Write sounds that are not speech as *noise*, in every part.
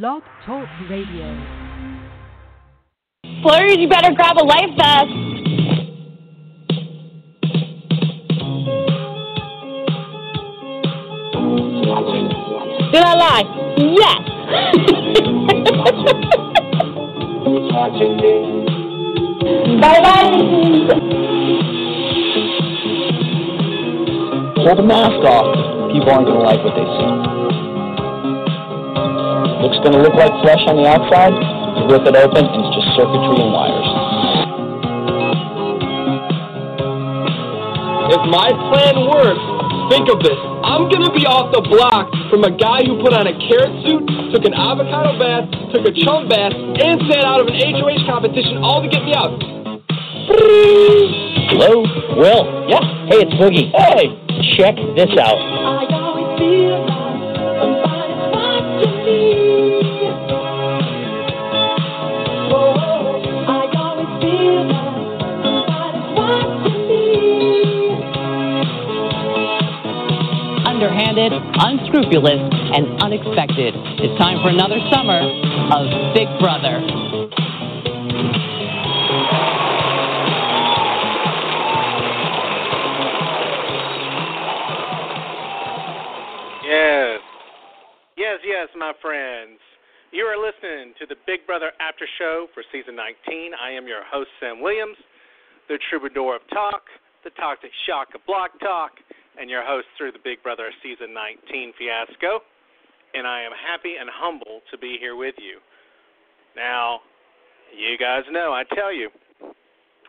Blog Talk Radio. Flurries, you better grab a life vest. Did I lie? Yes. *laughs* bye bye. Pull the mask off. People aren't going to like what they see. Looks going to look like flesh on the outside. You rip it open, and it's just circuitry and wires. If my plan works, think of this. I'm gonna be off the block from a guy who put on a carrot suit, took an avocado bath, took a chum bath, and sat out of an HOH competition all to get me out. Hello? Will? Yeah. Hey, it's Boogie. Hey, check this out. Underhanded, unscrupulous, and unexpected. It's time for another summer of Big Brother. Yes. Yes, yes, my friends. You are listening to the Big Brother After Show for season 19. I am your host, Sam Williams, the troubadour of talk, the toxic shock of block talk, and your host through the Big Brother season 19 fiasco. And I am happy and humble to be here with you. Now, you guys know, I tell you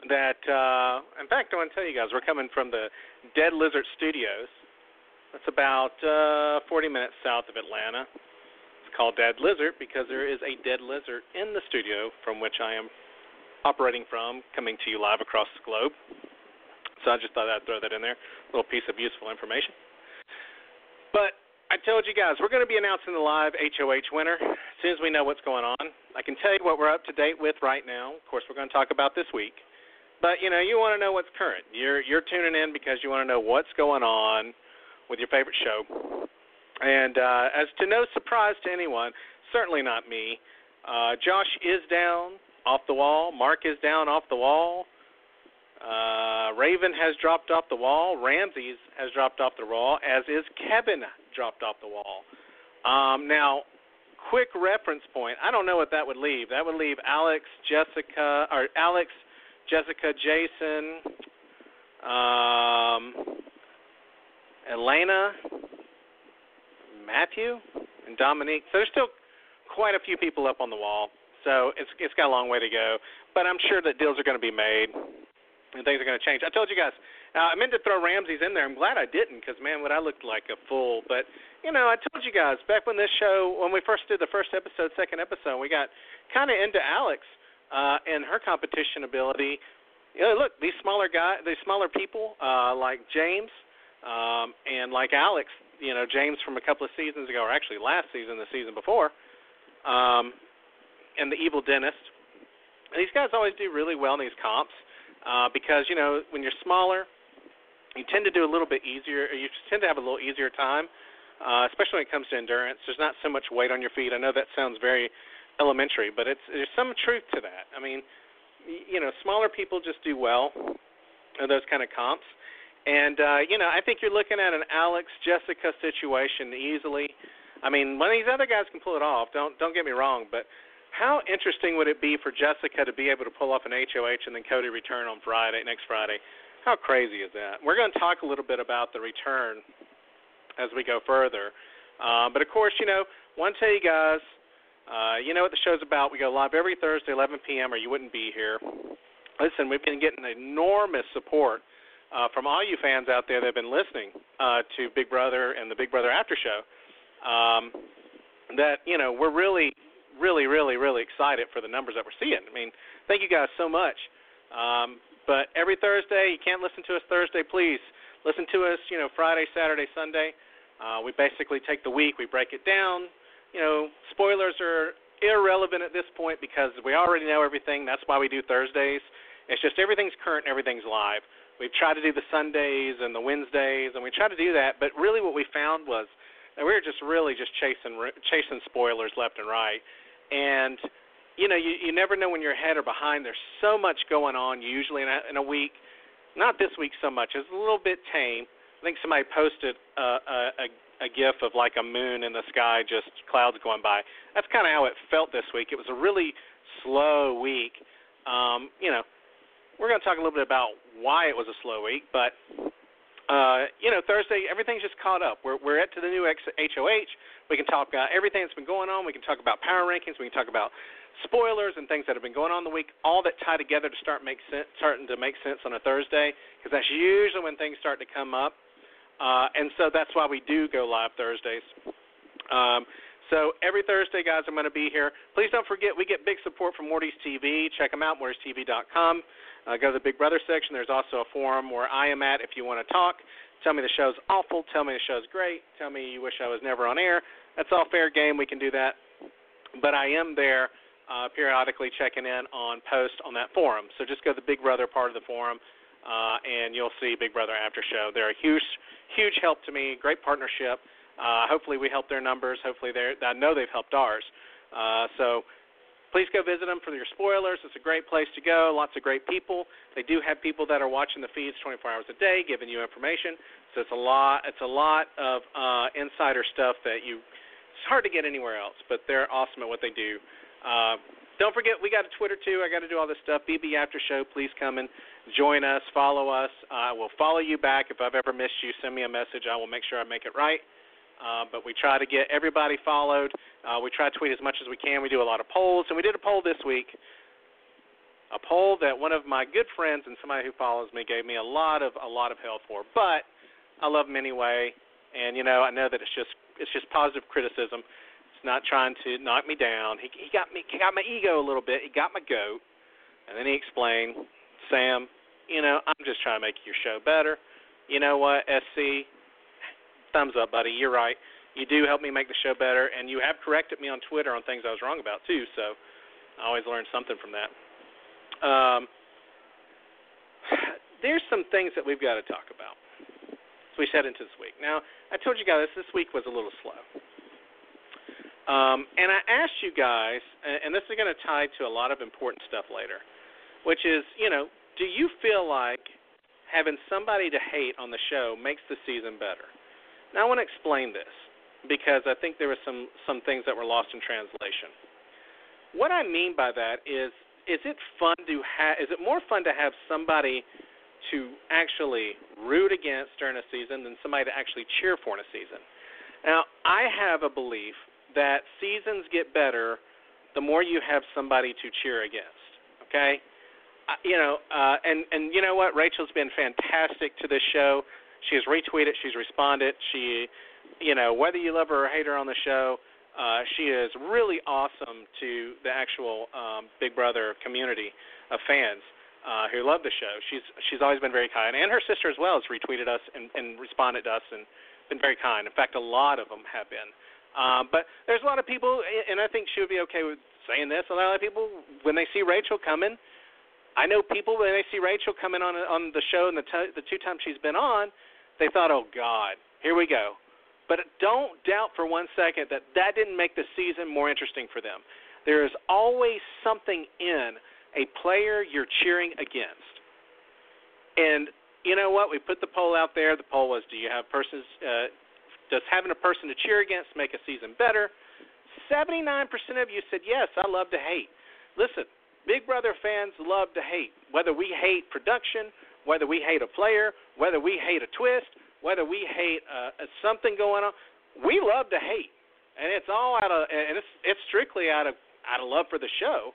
that, uh, in fact, I want to tell you guys, we're coming from the Dead Lizard Studios. That's about uh, 40 minutes south of Atlanta. It's called Dead Lizard because there is a dead lizard in the studio from which I am operating from, coming to you live across the globe. So I just thought I'd throw that in there, a little piece of useful information. But I told you guys, we're going to be announcing the live HOH winner as soon as we know what's going on. I can tell you what we're up to date with right now. Of course, we're going to talk about this week. But you know, you want to know what's current. You're you're tuning in because you want to know what's going on with your favorite show. And uh, as to no surprise to anyone, certainly not me, uh, Josh is down off the wall. Mark is down off the wall. Uh, Raven has dropped off the wall. Ramses has dropped off the wall, as is Kevin dropped off the wall. Um, now, quick reference point. I don't know what that would leave. That would leave Alex, Jessica, or Alex, Jessica, Jason, um, Elena, Matthew, and Dominique. So there's still quite a few people up on the wall. So it's it's got a long way to go. But I'm sure that deals are going to be made and things are going to change. I told you guys. Uh, I meant to throw Ramses in there. I'm glad I didn't because man, would I look like a fool. But you know, I told you guys back when this show, when we first did the first episode, second episode, we got kind of into Alex uh, and her competition ability. You know, look, these smaller guys, these smaller people uh, like James um, and like Alex. You know, James from a couple of seasons ago, or actually last season, the season before, um, and the evil dentist. These guys always do really well in these comps uh, because you know when you're smaller, you tend to do a little bit easier. You tend to have a little easier time, uh, especially when it comes to endurance. There's not so much weight on your feet. I know that sounds very elementary, but it's there's some truth to that. I mean, you know, smaller people just do well in those kind of comps. And uh, you know, I think you're looking at an Alex Jessica situation easily. I mean, one of these other guys can pull it off. Don't don't get me wrong, but how interesting would it be for Jessica to be able to pull off an HOH and then Cody return on Friday, next Friday? How crazy is that? We're going to talk a little bit about the return as we go further. Uh, but of course, you know, want to tell you guys, uh, you know what the show's about. We go live every Thursday, 11 p.m., or you wouldn't be here. Listen, we've been getting enormous support uh, from all you fans out there that have been listening uh, to Big Brother and the Big Brother After Show. Um, that you know we're really, really, really, really excited for the numbers that we're seeing. I mean, thank you guys so much. Um, but every Thursday, you can't listen to us Thursday, please listen to us. You know, Friday, Saturday, Sunday. Uh, we basically take the week, we break it down. You know, spoilers are irrelevant at this point because we already know everything. That's why we do Thursdays. It's just everything's current, everything's live. We've tried to do the Sundays and the Wednesdays, and we try to do that. But really, what we found was that we were just really just chasing chasing spoilers left and right. And you know, you you never know when you're ahead or behind. There's so much going on usually in a, in a week. Not this week so much. It's a little bit tame. I think somebody posted a, a, a a gif of like a moon in the sky, just clouds going by. That's kind of how it felt this week. It was a really slow week. Um, you know, we're going to talk a little bit about why it was a slow week, but uh, you know, Thursday everything's just caught up. We're we're at to the new HOH. We can talk about everything that's been going on. We can talk about power rankings. We can talk about spoilers and things that have been going on the week. All that tie together to start make sense, starting to make sense on a Thursday, because that's usually when things start to come up. Uh, and so that's why we do go live Thursdays. Um, so every Thursday, guys, I'm going to be here. Please don't forget, we get big support from Morty's TV. Check them out, mortystv.com. Uh, go to the Big Brother section. There's also a forum where I am at if you want to talk. Tell me the show's awful. Tell me the show's great. Tell me you wish I was never on air. That's all fair game. We can do that. But I am there uh, periodically checking in on posts on that forum. So just go to the Big Brother part of the forum, uh, and you'll see Big Brother After Show. They're a huge, huge help to me. Great partnership. Uh, hopefully, we help their numbers. Hopefully, they I know they've helped ours. Uh, so please go visit them for your spoilers. It's a great place to go. Lots of great people. They do have people that are watching the feeds 24 hours a day, giving you information. So it's a lot. It's a lot of uh, insider stuff that you. It's hard to get anywhere else, but they're awesome at what they do. Uh, don't forget, we got a Twitter too. I got to do all this stuff. BB After Show. Please come and join us. Follow us. I will follow you back if I've ever missed you. Send me a message. I will make sure I make it right. Uh, but we try to get everybody followed. Uh, we try to tweet as much as we can. We do a lot of polls, and we did a poll this week. A poll that one of my good friends and somebody who follows me gave me a lot of a lot of hell for, but I love him anyway. And you know, I know that it's just it's just positive criticism. It's not trying to knock me down. He he got me he got my ego a little bit. He got my goat, and then he explained, Sam, you know, I'm just trying to make your show better. You know what, SC, thumbs up, buddy. You're right. You do help me make the show better, and you have corrected me on Twitter on things I was wrong about too. So I always learn something from that. Um, *sighs* there's some things that we've got to talk about as we head into this week. Now, I told you guys this week was a little slow. Um, and I asked you guys, and this is going to tie to a lot of important stuff later, which is, you know, do you feel like having somebody to hate on the show makes the season better? Now I want to explain this because I think there were some some things that were lost in translation. What I mean by that is is it fun to have is it more fun to have somebody to actually root against during a season than somebody to actually cheer for in a season. Now, I have a belief that seasons get better the more you have somebody to cheer against. Okay? Uh, you know, uh, and and you know what? Rachel's been fantastic to this show. She has retweeted. She's responded. She, you know, whether you love her or hate her on the show, uh, she is really awesome to the actual um, Big Brother community of fans uh, who love the show. She's she's always been very kind, and her sister as well has retweeted us and, and responded to us and been very kind. In fact, a lot of them have been. Um, but there's a lot of people, and I think she would be okay with saying this. A lot of people, when they see Rachel coming, I know people when they see Rachel coming on on the show and the t- the two times she's been on, they thought, oh, God, here we go. But don't doubt for one second that that didn't make the season more interesting for them. There is always something in a player you're cheering against. And you know what? We put the poll out there. The poll was, do you have persons? Uh, does having a person to cheer against make a season better? 79% of you said yes. I love to hate. Listen, Big Brother fans love to hate. Whether we hate production, whether we hate a player, whether we hate a twist, whether we hate uh, something going on, we love to hate, and it's all out of and it's it's strictly out of out of love for the show.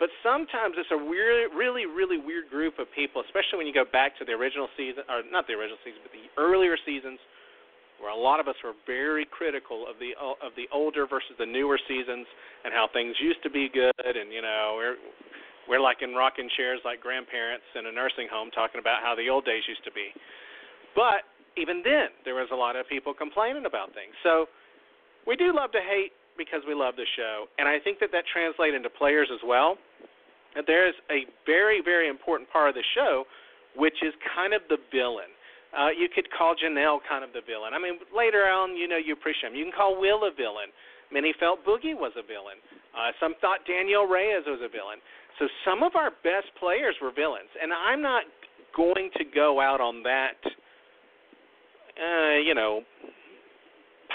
But sometimes it's a really, really, really weird group of people, especially when you go back to the original season, or not the original season, but the earlier seasons, where a lot of us were very critical of the of the older versus the newer seasons and how things used to be good, and you know we're like in rocking chairs like grandparents in a nursing home talking about how the old days used to be. But even then, there was a lot of people complaining about things. So we do love to hate because we love the show, and I think that that translates into players as well. And there's a very very important part of the show, which is kind of the villain uh, you could call Janelle kind of the villain. I mean, later on, you know, you appreciate him. You can call Will a villain. Many felt Boogie was a villain. Uh, some thought Danielle Reyes was a villain. So some of our best players were villains, and I'm not going to go out on that. Uh, you know,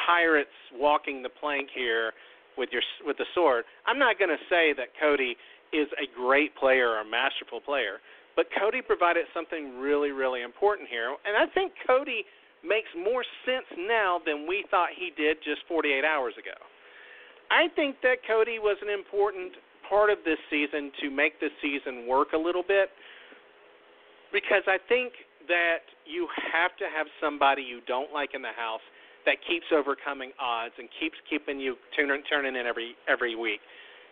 pirates walking the plank here with your with the sword. I'm not going to say that Cody is a great player or a masterful player. But Cody provided something really, really important here. And I think Cody makes more sense now than we thought he did just 48 hours ago. I think that Cody was an important part of this season to make this season work a little bit because I think that you have to have somebody you don't like in the house that keeps overcoming odds and keeps keeping you turning turning in every every week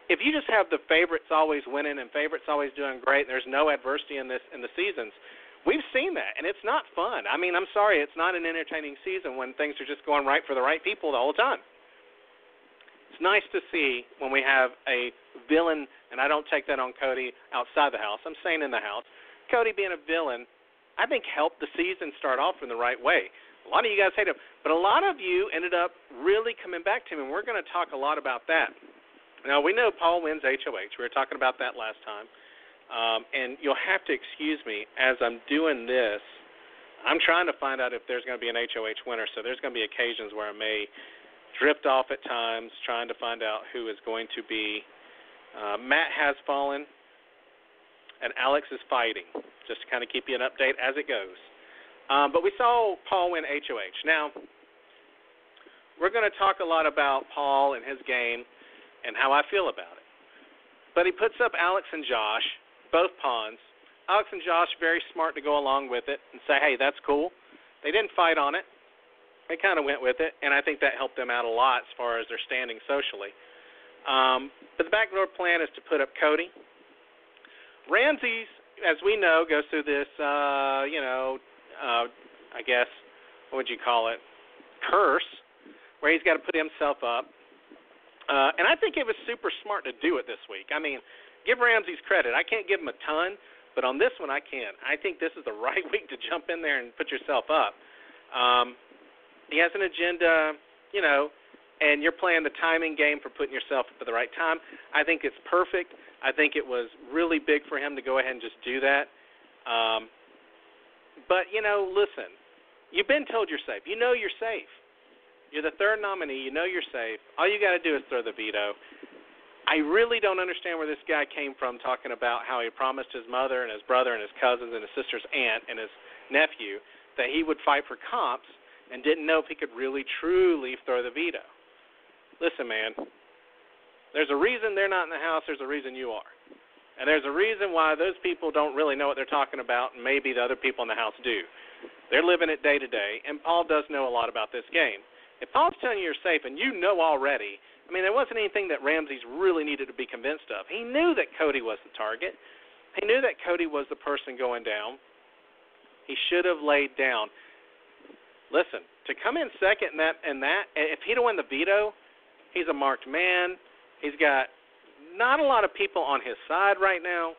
if you just have the favorites always winning and favorites always doing great, and there's no adversity in this in the seasons. We've seen that, and it's not fun. I mean, I'm sorry, it's not an entertaining season when things are just going right for the right people the whole time. It's nice to see when we have a villain, and I don't take that on Cody outside the house. I'm saying in the house. Cody being a villain, I think helped the season start off in the right way. A lot of you guys hate him, but a lot of you ended up really coming back to him, and we're going to talk a lot about that. Now we know Paul wins HOH. We were talking about that last time, um, and you'll have to excuse me as I'm doing this. I'm trying to find out if there's going to be an HOH winner. So there's going to be occasions where I may drift off at times, trying to find out who is going to be. Uh, Matt has fallen, and Alex is fighting. Just to kind of keep you an update as it goes. Um, but we saw Paul win HOH. Now, we're going to talk a lot about Paul and his game and how I feel about it. But he puts up Alex and Josh, both pawns. Alex and Josh very smart to go along with it and say, "Hey, that's cool." They didn't fight on it. They kind of went with it, and I think that helped them out a lot as far as their standing socially. Um, but the backdoor plan is to put up Cody. Ramses, as we know, goes through this, uh, you know, uh, I guess, what would you call it, curse, where he's got to put himself up. Uh, and I think it was super smart to do it this week. I mean, give Ramses credit. I can't give him a ton, but on this one I can. I think this is the *laughs* right week to jump in there and put yourself up. Um, he has an agenda, you know, and you're playing the timing game for putting yourself at the right time. I think it's perfect. I think it was really big for him to go ahead and just do that. Um, but you know, listen, you've been told you're safe. You know you're safe. You're the third nominee. You know you're safe. All you got to do is throw the veto. I really don't understand where this guy came from talking about how he promised his mother and his brother and his cousins and his sister's aunt and his nephew that he would fight for comps and didn't know if he could really truly throw the veto. Listen, man, there's a reason they're not in the house, there's a reason you are. And there's a reason why those people don't really know what they're talking about, and maybe the other people in the house do. They're living it day to day, and Paul does know a lot about this game. If Paul's telling you you're safe and you know already, I mean, there wasn't anything that Ramses really needed to be convinced of. He knew that Cody was the target. He knew that Cody was the person going down. He should have laid down. Listen, to come in second in that and that, if he'd have won the veto, he's a marked man. He's got not a lot of people on his side right now.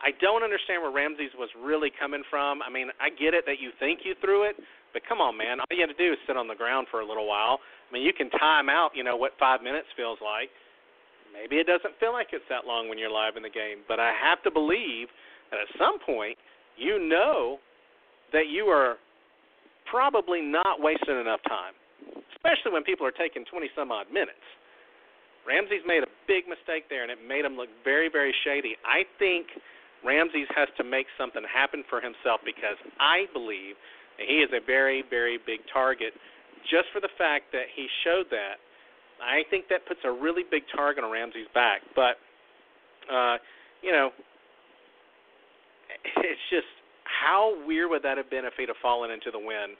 I don't understand where Ramses was really coming from. I mean, I get it that you think you threw it, but come on, man, all you got to do is sit on the ground for a little while. I mean, you can time out, you know, what five minutes feels like. Maybe it doesn't feel like it's that long when you're live in the game, but I have to believe that at some point you know that you are probably not wasting enough time, especially when people are taking 20 some odd minutes. Ramses made a big mistake there, and it made him look very, very shady. I think Ramses has to make something happen for himself because I believe that he is a very, very big target just for the fact that he showed that. I think that puts a really big target on Ramsey's back. But, uh, you know, *laughs* it's just how weird would that have been if he'd have fallen into the wind?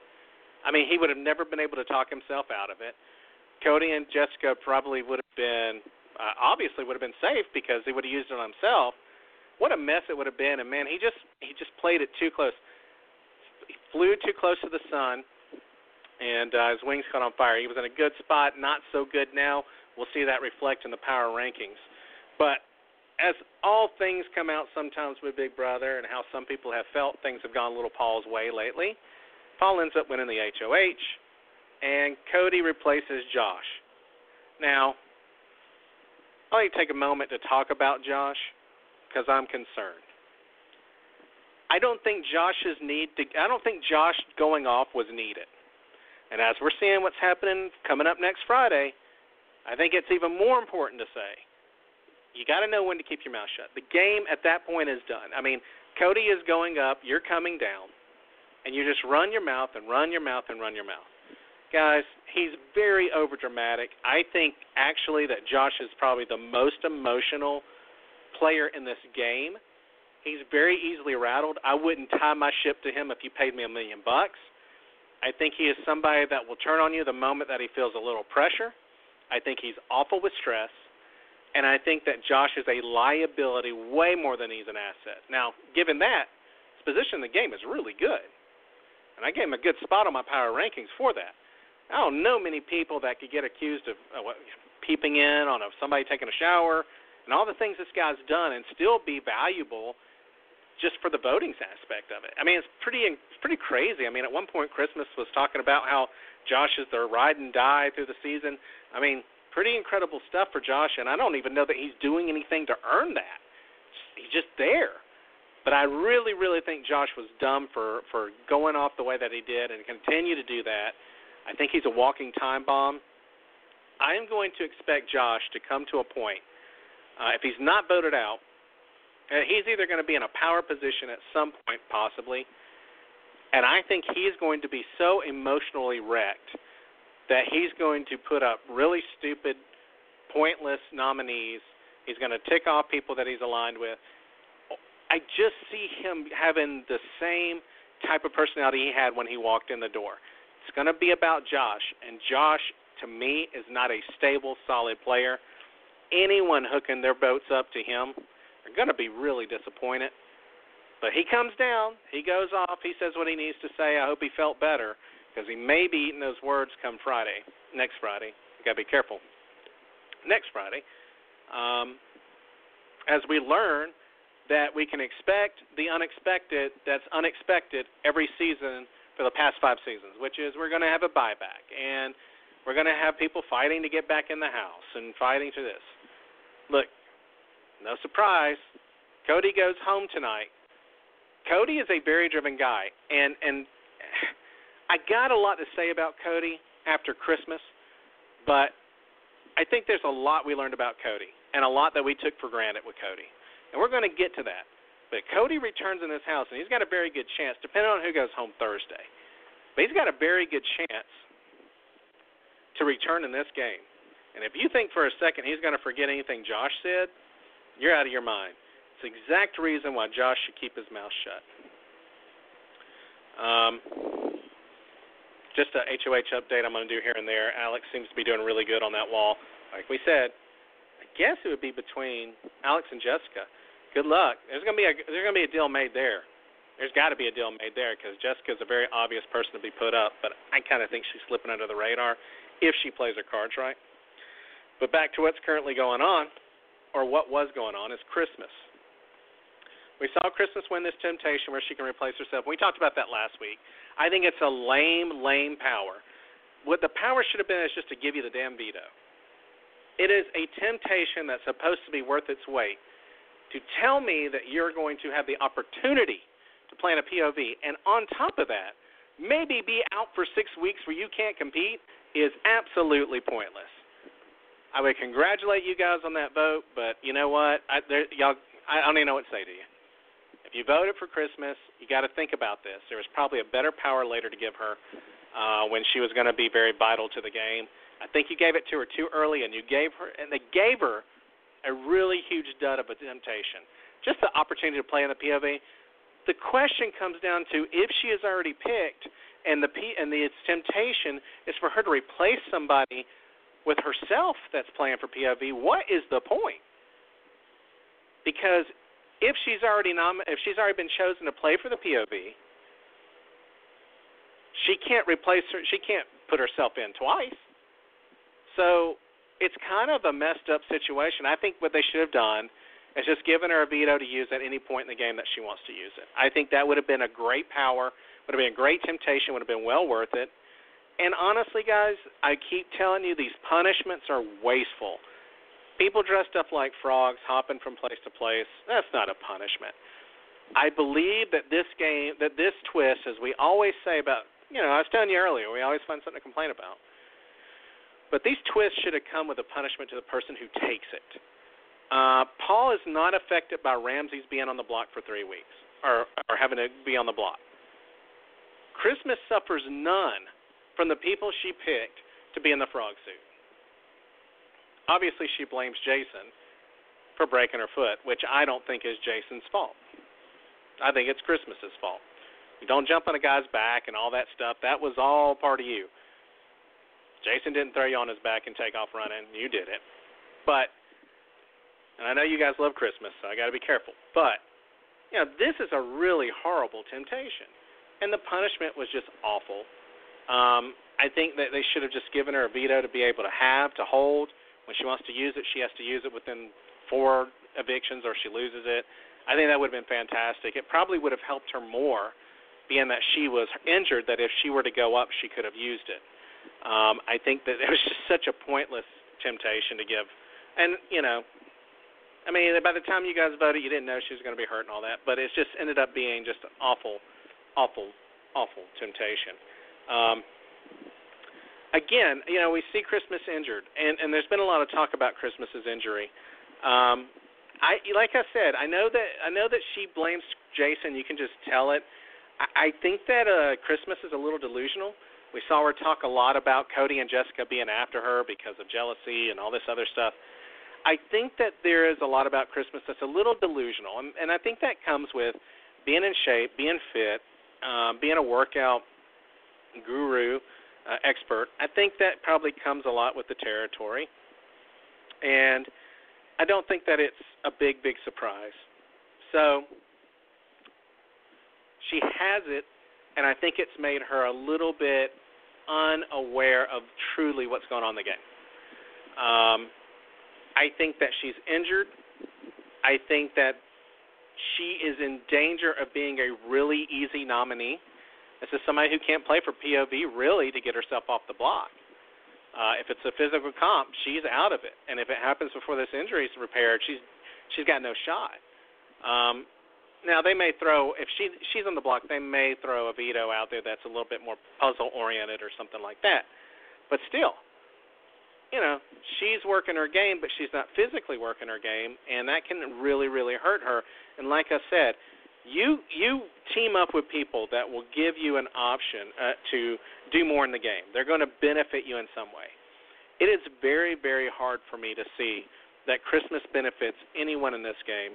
I mean, he would have never been able to talk himself out of it. Cody and Jessica probably would have been, uh, obviously, would have been safe because he would have used it on himself. What a mess it would have been, and man, he just he just played it too close. He flew too close to the sun, and uh, his wings caught on fire. He was in a good spot, not so good now. We'll see that reflect in the power rankings. But as all things come out sometimes with Big Brother and how some people have felt things have gone a little Paul's way lately, Paul ends up winning the HOH, and Cody replaces Josh. Now, I'll need to take a moment to talk about Josh because I'm concerned. I don't think Josh's need to. I don't think Josh going off was needed. And as we're seeing what's happening coming up next Friday, I think it's even more important to say you got to know when to keep your mouth shut. The game at that point is done. I mean, Cody is going up, you're coming down, and you just run your mouth and run your mouth and run your mouth. Guys, he's very overdramatic. I think actually that Josh is probably the most emotional player in this game. He's very easily rattled. I wouldn't tie my ship to him if you paid me a million bucks. I think he is somebody that will turn on you the moment that he feels a little pressure. I think he's awful with stress. And I think that Josh is a liability way more than he's an asset. Now, given that, his position in the game is really good. And I gave him a good spot on my power rankings for that. I don't know many people that could get accused of uh, what, peeping in on a, somebody taking a shower and all the things this guy's done and still be valuable just for the voting aspect of it. I mean, it's pretty it's pretty crazy. I mean, at one point Christmas was talking about how Josh is their ride and die through the season. I mean, pretty incredible stuff for Josh, and I don't even know that he's doing anything to earn that. He's just there. But I really, really think Josh was dumb for for going off the way that he did, and continue to do that. I think he's a walking time bomb. I am going to expect Josh to come to a point, uh, if he's not voted out, uh, he's either going to be in a power position at some point, possibly, and I think he's going to be so emotionally wrecked that he's going to put up really stupid, pointless nominees. He's going to tick off people that he's aligned with. I just see him having the same type of personality he had when he walked in the door. It's going to be about Josh, and Josh, to me, is not a stable, solid player. Anyone hooking their boats up to him are going to be really disappointed. But he comes down, he goes off, he says what he needs to say. I hope he felt better because he may be eating those words come Friday, next Friday. You got to be careful. Next Friday, um, as we learn that we can expect the unexpected that's unexpected every season for the past five seasons, which is we're going to have a buyback and we're going to have people fighting to get back in the house and fighting to this. Look, no surprise, Cody goes home tonight. Cody is a very driven guy, and and I got a lot to say about Cody after Christmas, but I think there's a lot we learned about Cody and a lot that we took for granted with Cody. And we're going to get to that. But Cody returns in this house, and he's got a very good chance, depending on who goes home Thursday. But he's got a very good chance to return in this game. And if you think for a second he's going to forget anything Josh said, you're out of your mind. It's the exact reason why Josh should keep his mouth shut. Um, just a HOH update I'm going to do here and there. Alex seems to be doing really good on that wall. Like we said, I guess it would be between Alex and Jessica. Good luck. There's going to be a there's going to be a deal made there. There's got to be a deal made there because Jessica's a very obvious person to be put up, but I kind of think she's slipping under the radar if she plays her cards right. But back to what's currently going on, or what was going on, is Christmas. We saw Christmas win this temptation where she can replace herself. We talked about that last week. I think it's a lame, lame power. What the power should have been is just to give you the damn veto. It is a temptation that's supposed to be worth its weight. To tell me that you're going to have the opportunity to play in a POV, and on top of that, maybe be out for six weeks where you can't compete, is absolutely pointless. I would congratulate you guys on that vote, but you know what? I, there, y'all, I don't even know what to say to you. If you voted for Christmas, you got to think about this. There was probably a better power later to give her uh, when she was going to be very vital to the game. I think you gave it to her too early, and you gave her, and they gave her a really huge dud of a temptation. Just the opportunity to play in the POV. The question comes down to if she is already picked and the and the temptation is for her to replace somebody with herself that's playing for POV. What is the point? Because if she's already nom- if she's already been chosen to play for the POV, she can't replace her. She can't put herself in twice. So it's kind of a messed up situation. I think what they should have done is just given her a veto to use at any point in the game that she wants to use it. I think that would have been a great power, would have been a great temptation, would have been well worth it. And honestly, guys, I keep telling you these punishments are wasteful. People dressed up like frogs, hopping from place to place, that's not a punishment. I believe that this game, that this twist, as we always say about, you know, I was telling you earlier, we always find something to complain about. But these twists should have come with a punishment to the person who takes it. Uh, Paul is not affected by Ramses being on the block for three weeks or, or having to be on the block. Christmas suffers none from the people she picked to be in the frog suit. Obviously, she blames Jason for breaking her foot, which I don't think is Jason's fault. I think it's Christmas's fault. You don't jump on a guy's back and all that stuff. That was all part of you. Jason didn't throw you on his back and take off running. You did it. But and I know you guys love Christmas, so I got to be careful. But you know, this is a really horrible temptation, and the punishment was just awful. Um, I think that they should have just given her a veto to be able to have to hold. When she wants to use it, she has to use it within four evictions, or she loses it. I think that would have been fantastic. It probably would have helped her more, being that she was injured. That if she were to go up, she could have used it. Um, I think that *laughs* it was just such a pointless temptation to give. And you know, I mean, by the time you guys voted, you didn't know she was going to be hurt and all that, but it just ended up being just an awful, awful, awful temptation. Um, again, you know, we see Christmas injured, and and there's been a lot of talk about Christmas's injury. Um, I like I said, I know that I know that she blames Jason. You can just tell it. I, I think that uh, Christmas is a little delusional. We saw her talk a lot about Cody and Jessica being after her because of jealousy and all this other stuff. I think that there is a lot about Christmas that's a little delusional, and, and I think that comes with being in shape, being fit, um, being a workout guru, uh, expert. I think that probably comes a lot with the territory, and I don't think that it's a big, big surprise. So she has it, and I think it's made her a little bit unaware of truly what's going on in the game. Um, I think that she's injured. I think that she is in danger of being a really easy nominee. This is somebody who can't play for POV really to get herself off the block. Uh, if it's a physical comp, she's out of it. And if it happens before this injury is repaired, she's she's got no shot. Um, now they may throw if she she's on the block, they may throw a veto out there that's a little bit more puzzle oriented or something like that. But still, you know, she's working her game, but she's not physically working her game, and that can really, really hurt her. And like I said, you you team up with people that will give you an option uh, to do more in the game. They're going to benefit you in some way. It is very, very hard for me to see that Christmas benefits anyone in this game.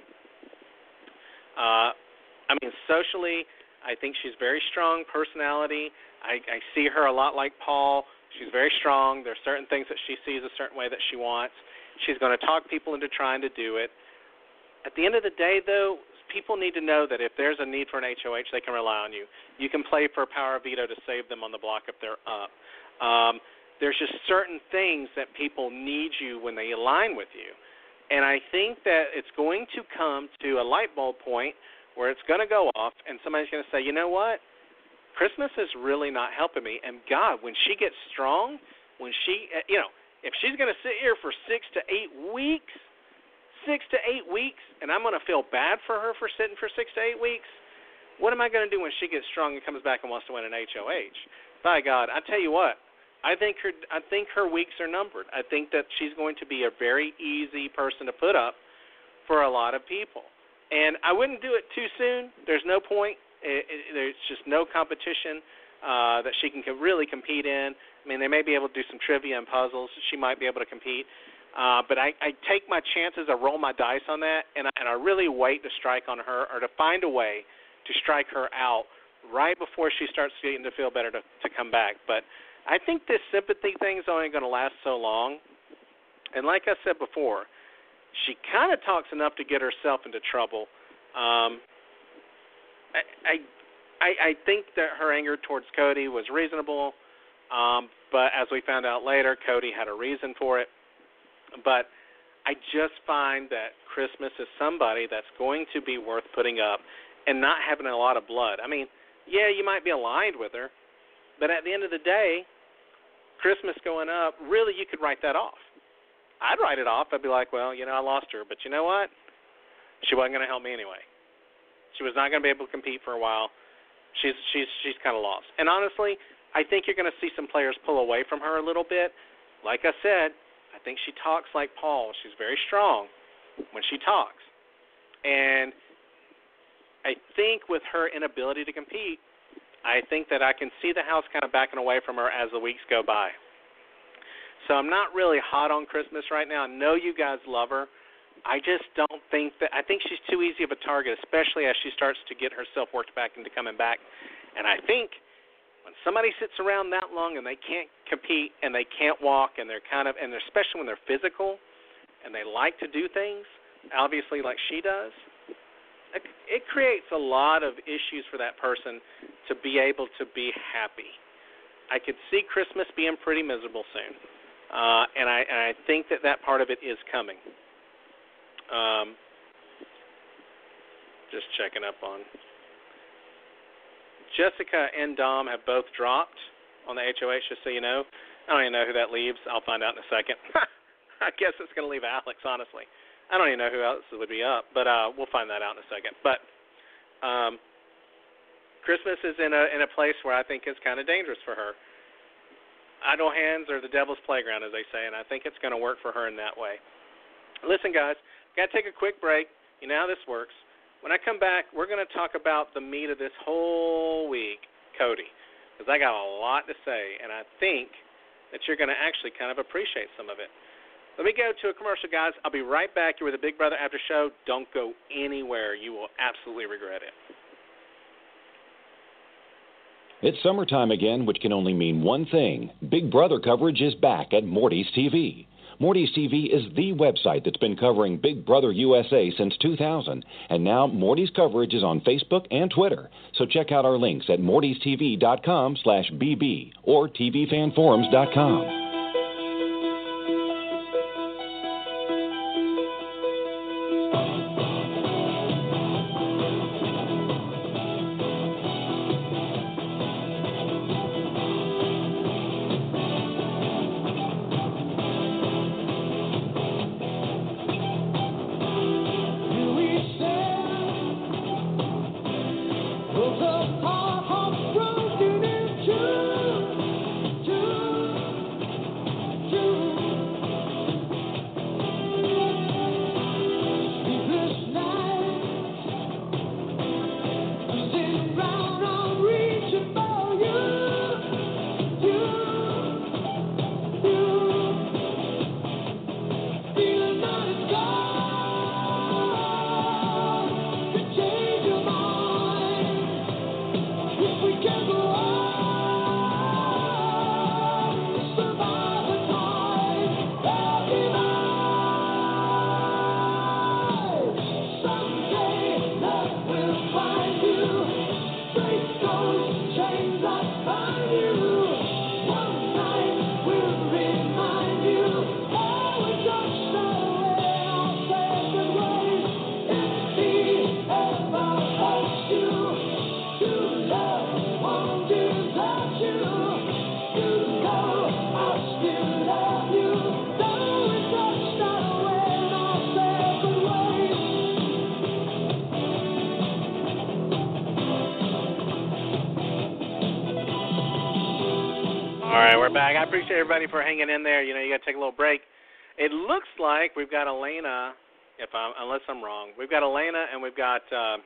Uh, I mean, socially, I think she's very strong personality. I, I see her a lot like Paul She's very strong. There are certain things that she sees a certain way that she wants. She's going to talk people into trying to do it. At the end of the day, though, people need to know that if there's a need for an HOH, they can rely on you. You can play for a power veto to save them on the block if they're up. Um, there's just certain things that people need you when they align with you. And I think that it's going to come to a light bulb point where it's going to go off, and somebody's going to say, you know what? Christmas is really not helping me. And God, when she gets strong, when she, uh, you know, if she's going to sit here for six to eight weeks, six to eight weeks, and I'm going to feel bad for her for sitting for six to eight weeks, what am I going to do when she gets strong and comes back and wants to win an HOH? By God, I tell you what, I think her, I think her weeks are numbered. I think that she's going to be a very easy person to put up for a lot of people. And I wouldn't do it too soon. There's no point it, it, there's just no competition uh, that she can really compete in. I mean, they may be able to do some trivia and puzzles. She might be able to compete. Uh, but I, I take my chances, I roll my dice on that, and I, and I really wait to strike on her or to find a way to strike her out right before she starts getting to feel better to to come back. But I think this sympathy thing's only going to last so long. And like I said before, she kind of talks enough to get herself into trouble. Um, I, I I think that her anger towards Cody was reasonable, um, but as we found out later, Cody had a reason for it. But I just find that Christmas is somebody that's going to be worth putting up and not having a lot of blood. I mean, yeah, you might be aligned with her, but at the end of the day, Christmas going up, really you could write that off. I'd write it off. I'd be like, well, you know, I lost her, but you know what? She wasn't going to help me anyway. She was not going to be able to compete for a while. She's she's she's kind of lost. And honestly, I think you're going to see some players pull away from her a little bit. Like I said, I think she talks like Paul. She's very strong when she talks. And I think with her inability to compete, I think that I can see the house kind of backing away from her as the weeks go by. So I'm not really hot on Christmas right now. I know you guys love her. I just don't think that I think she's too easy of a target, especially as she starts to get herself worked back into coming back. And I think when somebody sits around that long and they can't compete and they can't walk and they're kind of and especially when they're physical and they like to do things, obviously like she does, it, it creates a lot of issues for that person to be able to be happy. I could see Christmas being pretty miserable soon uh, and I and I think that that part of it is coming. Um, just checking up on Jessica and Dom have both dropped on the HOH. Just so you know, I don't even know who that leaves. I'll find out in a second. *laughs* I guess it's going to leave Alex. Honestly, I don't even know who else would be up, but uh, we'll find that out in a second. But um, Christmas is in a in a place where I think is kind of dangerous for her idle hands are the devil's playground, as they say, and I think it's going to work for her in that way. Listen, guys, got to take a quick break. You know how this works. When I come back, we're going to talk about the meat of this whole week, Cody, because I got a lot to say, and I think that you're going to actually kind of appreciate some of it. Let me go to a commercial, guys. I'll be right back here with the Big Brother After Show. Don't go anywhere. You will absolutely regret it. It's summertime again, which can only mean one thing Big Brother coverage is back at Morty's TV. Morty's TV is the website that's been covering Big Brother USA since 2000, and now Morty's coverage is on Facebook and Twitter. So check out our links at mortystv.com/bb or tvfanforums.com. everybody for hanging in there. You know, you got to take a little break. It looks like we've got Elena, if I'm unless I'm wrong, we've got Elena and we've got uh,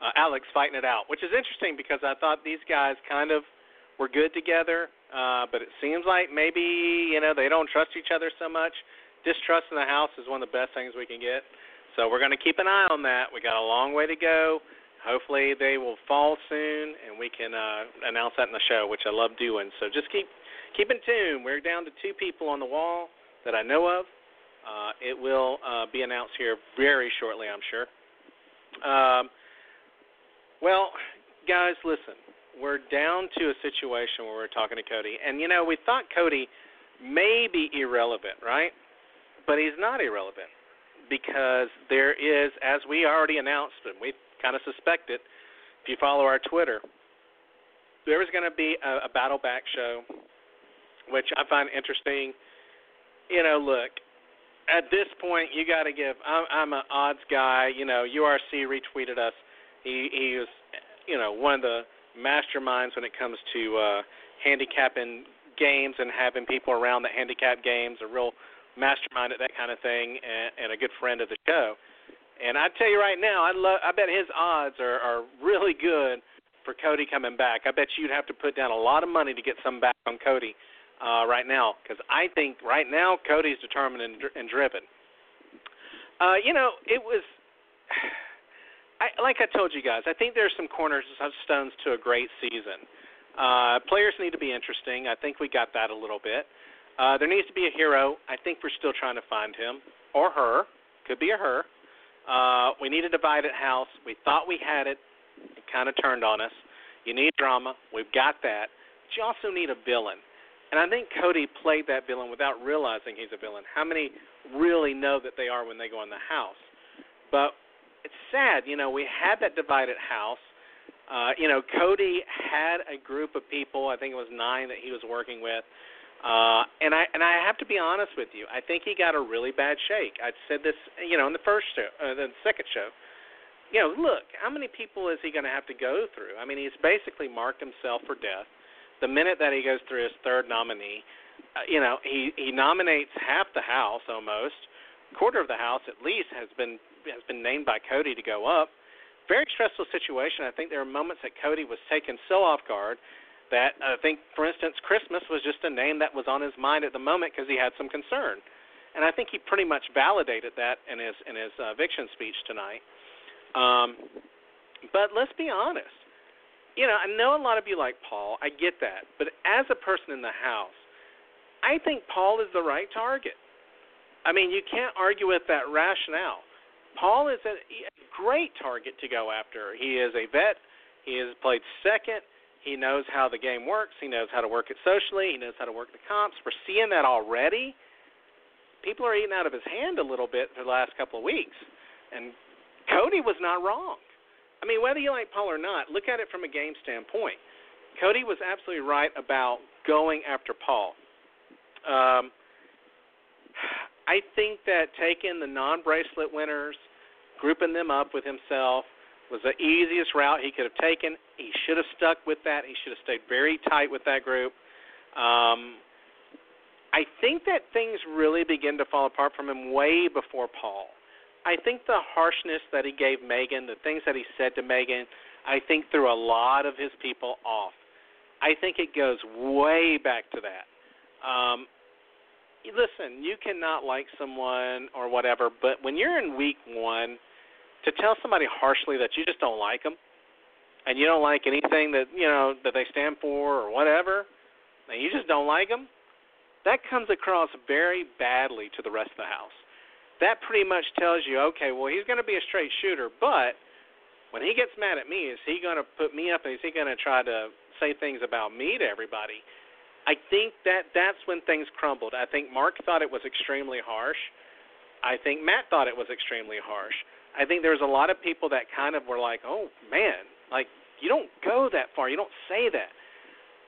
uh, Alex fighting it out, which is interesting because I thought these guys kind of were good together, uh, but it seems like maybe you know they don't trust each other so much. Distrust in the house is one of the best things we can get. So we're going to keep an eye on that. We got a long way to go. hopefully they will fall soon, and we can uh, announce that in the show, which I love doing. So just keep keep in tune. We're down to two people on the wall that I know of. Uh, it will uh, be announced here very shortly, I'm sure. Um, well, guys, listen. We're down to a situation where we're talking to Cody, and you know we thought Cody may be irrelevant, right? But he's not irrelevant because there is, as we already announced, and we kind of suspect it. If you follow our Twitter, there is going to be a, a battle back show, which I find interesting. You know, look, at this point, you got to give. I'm, I'm an odds guy. You know, URC retweeted us. He he was, you know, one of the masterminds when it comes to uh, handicapping games and having people around the handicap games. A real mastermind at that kind of thing, and, and a good friend of the show. And I tell you right now, I love. I bet his odds are are really good for Cody coming back. I bet you'd have to put down a lot of money to get some back on Cody uh, right now, because I think right now Cody's determined and, and driven. Uh, you know, it was. *sighs* I, like I told you guys, I think there's some cornerstones to a great season. Uh, players need to be interesting. I think we got that a little bit. Uh, there needs to be a hero. I think we're still trying to find him or her. Could be a her. Uh, we need a divided house. We thought we had it. It kind of turned on us. You need drama. We've got that. But you also need a villain. And I think Cody played that villain without realizing he's a villain. How many really know that they are when they go in the house? But it's sad, you know, we had that divided house. Uh, you know, Cody had a group of people, I think it was nine that he was working with. Uh, and I and I have to be honest with you. I think he got a really bad shake. I said this, you know, in the first show, uh, the second show. You know, look, how many people is he going to have to go through? I mean, he's basically marked himself for death. The minute that he goes through his third nominee, uh, you know, he he nominates half the house almost, quarter of the house at least has been has been named by Cody to go up. Very stressful situation. I think there are moments that Cody was taken so off guard that I think, for instance, Christmas was just a name that was on his mind at the moment because he had some concern, and I think he pretty much validated that in his in his uh, eviction speech tonight. Um, but let's be honest. You know, I know a lot of you like Paul. I get that, but as a person in the house, I think Paul is the right target. I mean, you can't argue with that rationale. Paul is a, a great target to go after. He is a vet. He has played second he knows how the game works. He knows how to work it socially. He knows how to work the comps. We're seeing that already. People are eating out of his hand a little bit for the last couple of weeks. And Cody was not wrong. I mean, whether you like Paul or not, look at it from a game standpoint. Cody was absolutely right about going after Paul. Um, I think that taking the non bracelet winners, grouping them up with himself, was the easiest route he could have taken. He should have stuck with that. He should have stayed very tight with that group. Um, I think that things really begin to fall apart from him way before Paul. I think the harshness that he gave Megan, the things that he said to Megan, I think threw a lot of his people off. I think it goes way back to that. Um, listen, you cannot like someone or whatever, but when you're in week one, to tell somebody harshly that you just don't like them and you don't like anything that you know that they stand for or whatever, and you just don't like them, that comes across very badly to the rest of the house. That pretty much tells you, okay, well he's going to be a straight shooter, but when he gets mad at me, is he going to put me up and is he going to try to say things about me to everybody? I think that that's when things crumbled. I think Mark thought it was extremely harsh. I think Matt thought it was extremely harsh. I think there was a lot of people that kind of were like, "Oh man, like you don't go that far. You don't say that."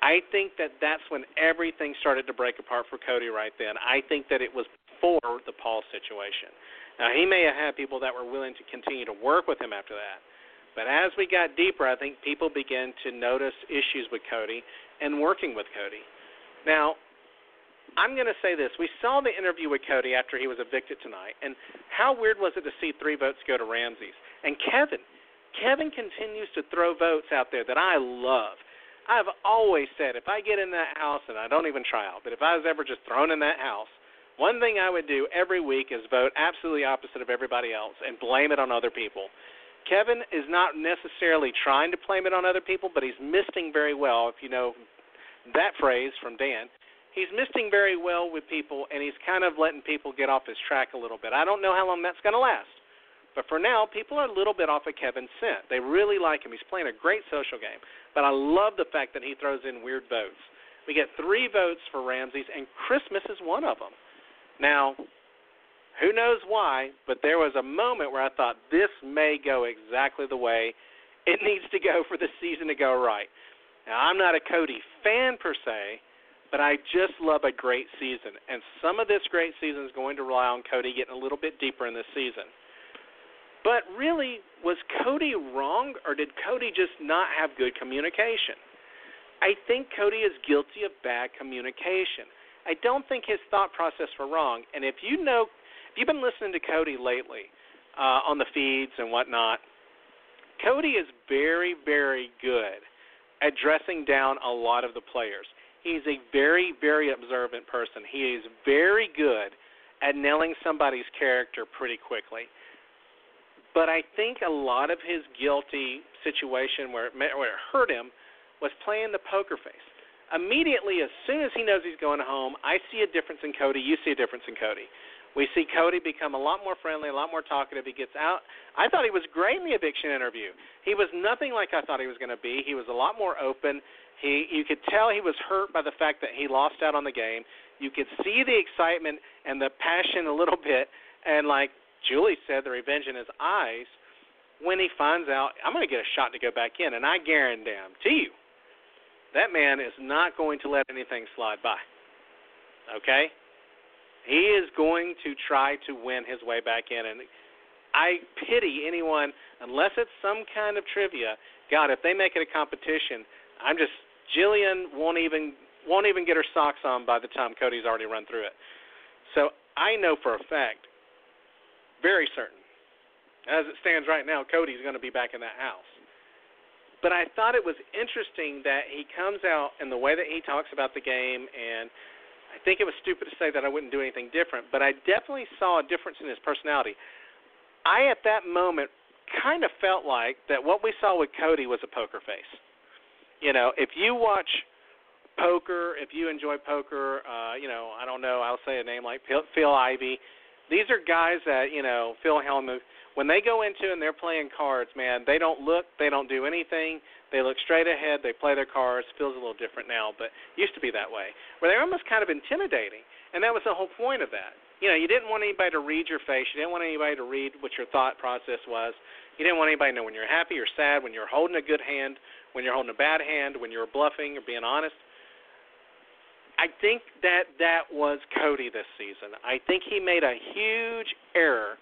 I think that that's when everything started to break apart for Cody right then. I think that it was for the Paul situation. Now he may have had people that were willing to continue to work with him after that. But as we got deeper, I think people began to notice issues with Cody and working with Cody. Now, I'm going to say this. We saw the interview with Cody after he was evicted tonight, and how weird was it to see three votes go to Ramses? And Kevin, Kevin continues to throw votes out there that I love. I've always said if I get in that house, and I don't even try out, but if I was ever just thrown in that house, one thing I would do every week is vote absolutely opposite of everybody else and blame it on other people. Kevin is not necessarily trying to blame it on other people, but he's misting very well, if you know that phrase from Dan. He's misting very well with people, and he's kind of letting people get off his track a little bit. I don't know how long that's going to last. But for now, people are a little bit off of Kevin's scent. They really like him. He's playing a great social game. But I love the fact that he throws in weird votes. We get three votes for Ramses, and Christmas is one of them. Now, who knows why, but there was a moment where I thought this may go exactly the way it *laughs* needs to go for the season to go right. Now, I'm not a Cody fan per se, but I just love a great season. And some of this great season is going to rely on Cody getting a little bit deeper in this season. But really, was Cody wrong, or did Cody just not have good communication? I think Cody is guilty of bad communication. I don't think his thought process were wrong. And if you know if you've been listening to Cody lately uh, on the feeds and whatnot, Cody is very, very good at dressing down a lot of the players. He's a very, very observant person. He is very good at nailing somebody's character pretty quickly. But I think a lot of his guilty situation where it, where it hurt him was playing the poker face. Immediately, as soon as he knows he's going home, I see a difference in Cody. You see a difference in Cody. We see Cody become a lot more friendly, a lot more talkative. He gets out. I thought he was great in the eviction interview. He was nothing like I thought he was going to be. He was a lot more open. He, you could tell he was hurt by the fact that he lost out on the game. You could see the excitement and the passion a little bit, and like Julie said, the revenge in his eyes when he finds out I'm going to get a shot to go back in, and I guarantee you, that man is not going to let anything slide by. Okay, he is going to try to win his way back in, and I pity anyone unless it's some kind of trivia. God, if they make it a competition, I'm just Jillian won't even won't even get her socks on by the time Cody's already run through it. So I know for a fact, very certain, as it stands right now, Cody's going to be back in that house. But I thought it was interesting that he comes out and the way that he talks about the game and I think it was stupid to say that I wouldn't do anything different, but I definitely saw a difference in his personality. I, at that moment, kind of felt like that what we saw with Cody was a poker face. You know, if you watch poker, if you enjoy poker, uh, you know, I don't know, I'll say a name like Phil Ivey. These are guys that, you know, Phil Hellmuth, when they go into and they're playing cards, man, they don't look, they don't do anything. They look straight ahead. They play their cards. Feels a little different now, but used to be that way. Where they're almost kind of intimidating, and that was the whole point of that. You know, you didn't want anybody to read your face. You didn't want anybody to read what your thought process was. You didn't want anybody to know when you're happy or sad, when you're holding a good hand, when you're holding a bad hand, when you're bluffing or being honest. I think that that was Cody this season. I think he made a huge error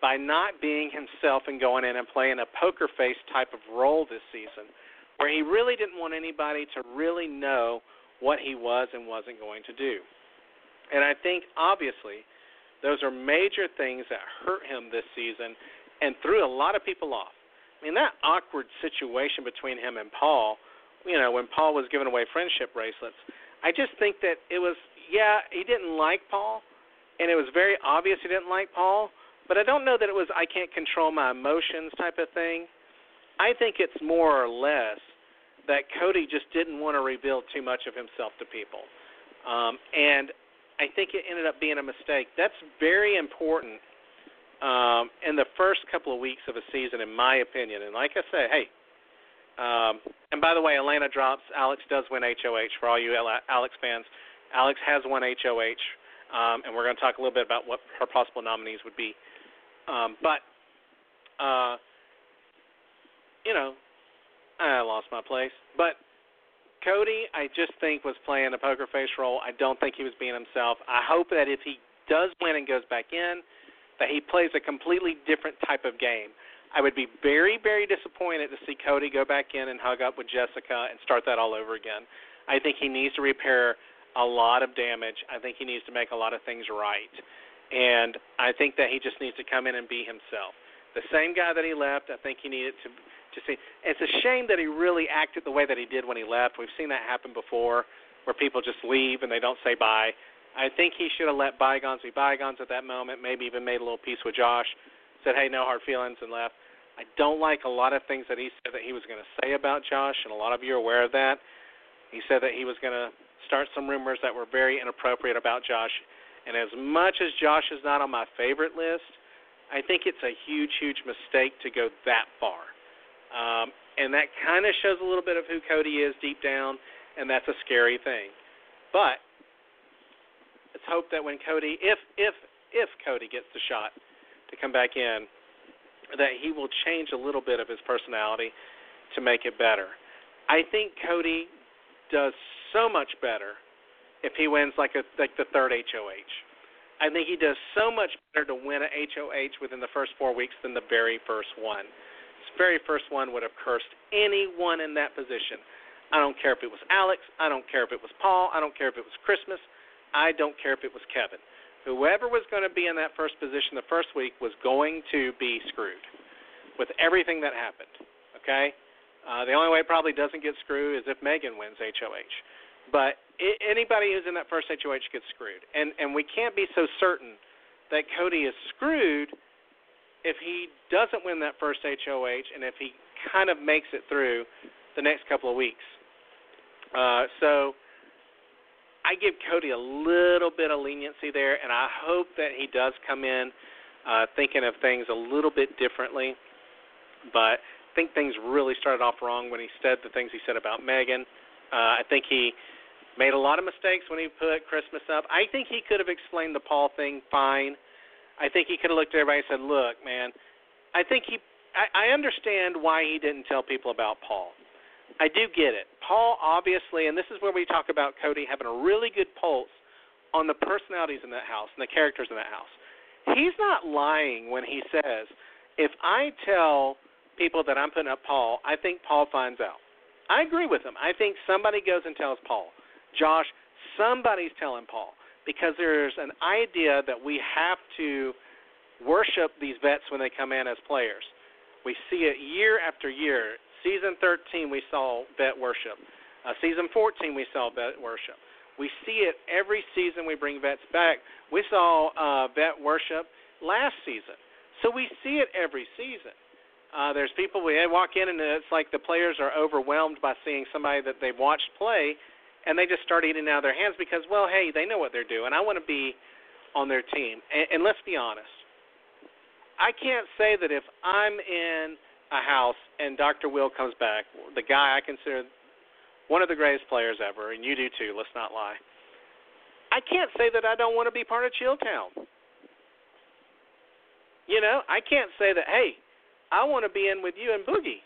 by not being himself and going in and playing a poker face type of role this season, where he really didn't want anybody to really know what he was and wasn't going to do. And I think, obviously, those are major things that hurt him this season and threw a lot of people off. I mean, that awkward situation between him and Paul, you know, when Paul was giving away friendship bracelets, I just think that it was, yeah, he didn't like Paul, and it was very obvious he didn't like Paul, but I don't know that it was I can't control my emotions type of thing. I think it's more or less that Cody just didn't want to reveal too much of himself to people. Um, and I think it ended up being a mistake. That's very important um, in the first couple of weeks of a season, in my opinion. And like I say, hey, um, and by the way, Elena drops. Alex does win HOH for all you Alex fans. Alex has won HOH, um, and we're going to talk a little bit about what her possible nominees would be. Um, but, uh, you know, I lost my place. But Cody, I just think was playing a poker face role. I don't think he was being himself. I hope that if he does win and goes back in, that he plays a completely different type of game. I would be very, very disappointed to see Cody go back in and hug up with Jessica and start that all over again. I think he needs to repair a lot of damage. I think he needs to make a lot of things right. And I think that he just needs to come in and be himself. The same guy that he left, I think he needed to to see. It's a shame that he really acted the way that he did when he left. We've seen that happen before, where people just leave and they don't say bye. I think he should have let bygones be bygones at that moment. Maybe even made a little peace with Josh, said, "Hey, no hard feelings," and left. I don't like a lot of things that he said that he was going to say about Josh, and a lot of you are aware of that. He said that he was going to start some rumors that were very inappropriate about Josh. And as much as Josh is not on my favorite list, I think it's a huge, huge mistake to go that far. Um, and that kind of shows a little bit of who Cody is deep down, and that's a scary thing. But let's hope that when Cody, if if if Cody gets the shot to come back in, that he will change a little bit of his personality to make it better. I think Cody does so much better if he wins like a like the third HOH. I think he does so much better to win a HOH within the first four weeks than the very first one. His very first one would have cursed anyone in that position. I don't care if it was Alex. I don't care if it was Paul. I don't care if it was Christmas. I don't care if it was Kevin whoever was going to be in that first position the first week was going to be screwed with everything that happened. Okay? Uh, the only way it probably doesn't get screwed is if Megan wins HOH. But I- anybody who's in that first HOH gets screwed. And, and we can't be so certain that Cody is screwed if he doesn't win that first HOH and if he kind of makes it through the next couple of weeks. Uh, so I give Cody a little bit of leniency there, and I hope that he does come in uh, thinking of things a little bit differently. But I think things really started off wrong when he said the things he said about Megan. Uh, I think he made a lot of mistakes when he put Christmas up. I think he could have explained the Paul thing fine. I think he could have looked at everybody and said, "Look, man, I think he. I, I understand why he didn't tell people about Paul. I do get it. Paul obviously, and this is where we talk about Cody having a really good pulse on the personalities in that house and the characters in that house. He's not lying when he says, if I tell people that I'm putting up Paul, I think Paul finds out. I agree with him. I think somebody goes and tells Paul. Josh, somebody's telling Paul because there's an idea that we have to worship these vets when they come in as players. We see it year after year. Season 13, we saw vet worship. Uh, season 14, we saw vet worship. We see it every season we bring vets back. We saw uh, vet worship last season. So we see it every season. Uh, there's people we walk in and it's like the players are overwhelmed by seeing somebody that they've watched play, and they just start eating out of their hands because, well, hey, they know what they're doing. I want to be on their team. And, and let's be honest, I can't say that if I'm in a house and Dr. Will comes back, the guy I consider one of the greatest players ever, and you do too, let's not lie. I can't say that I don't want to be part of Chilltown. You know, I can't say that, hey, I want to be in with you and Boogie.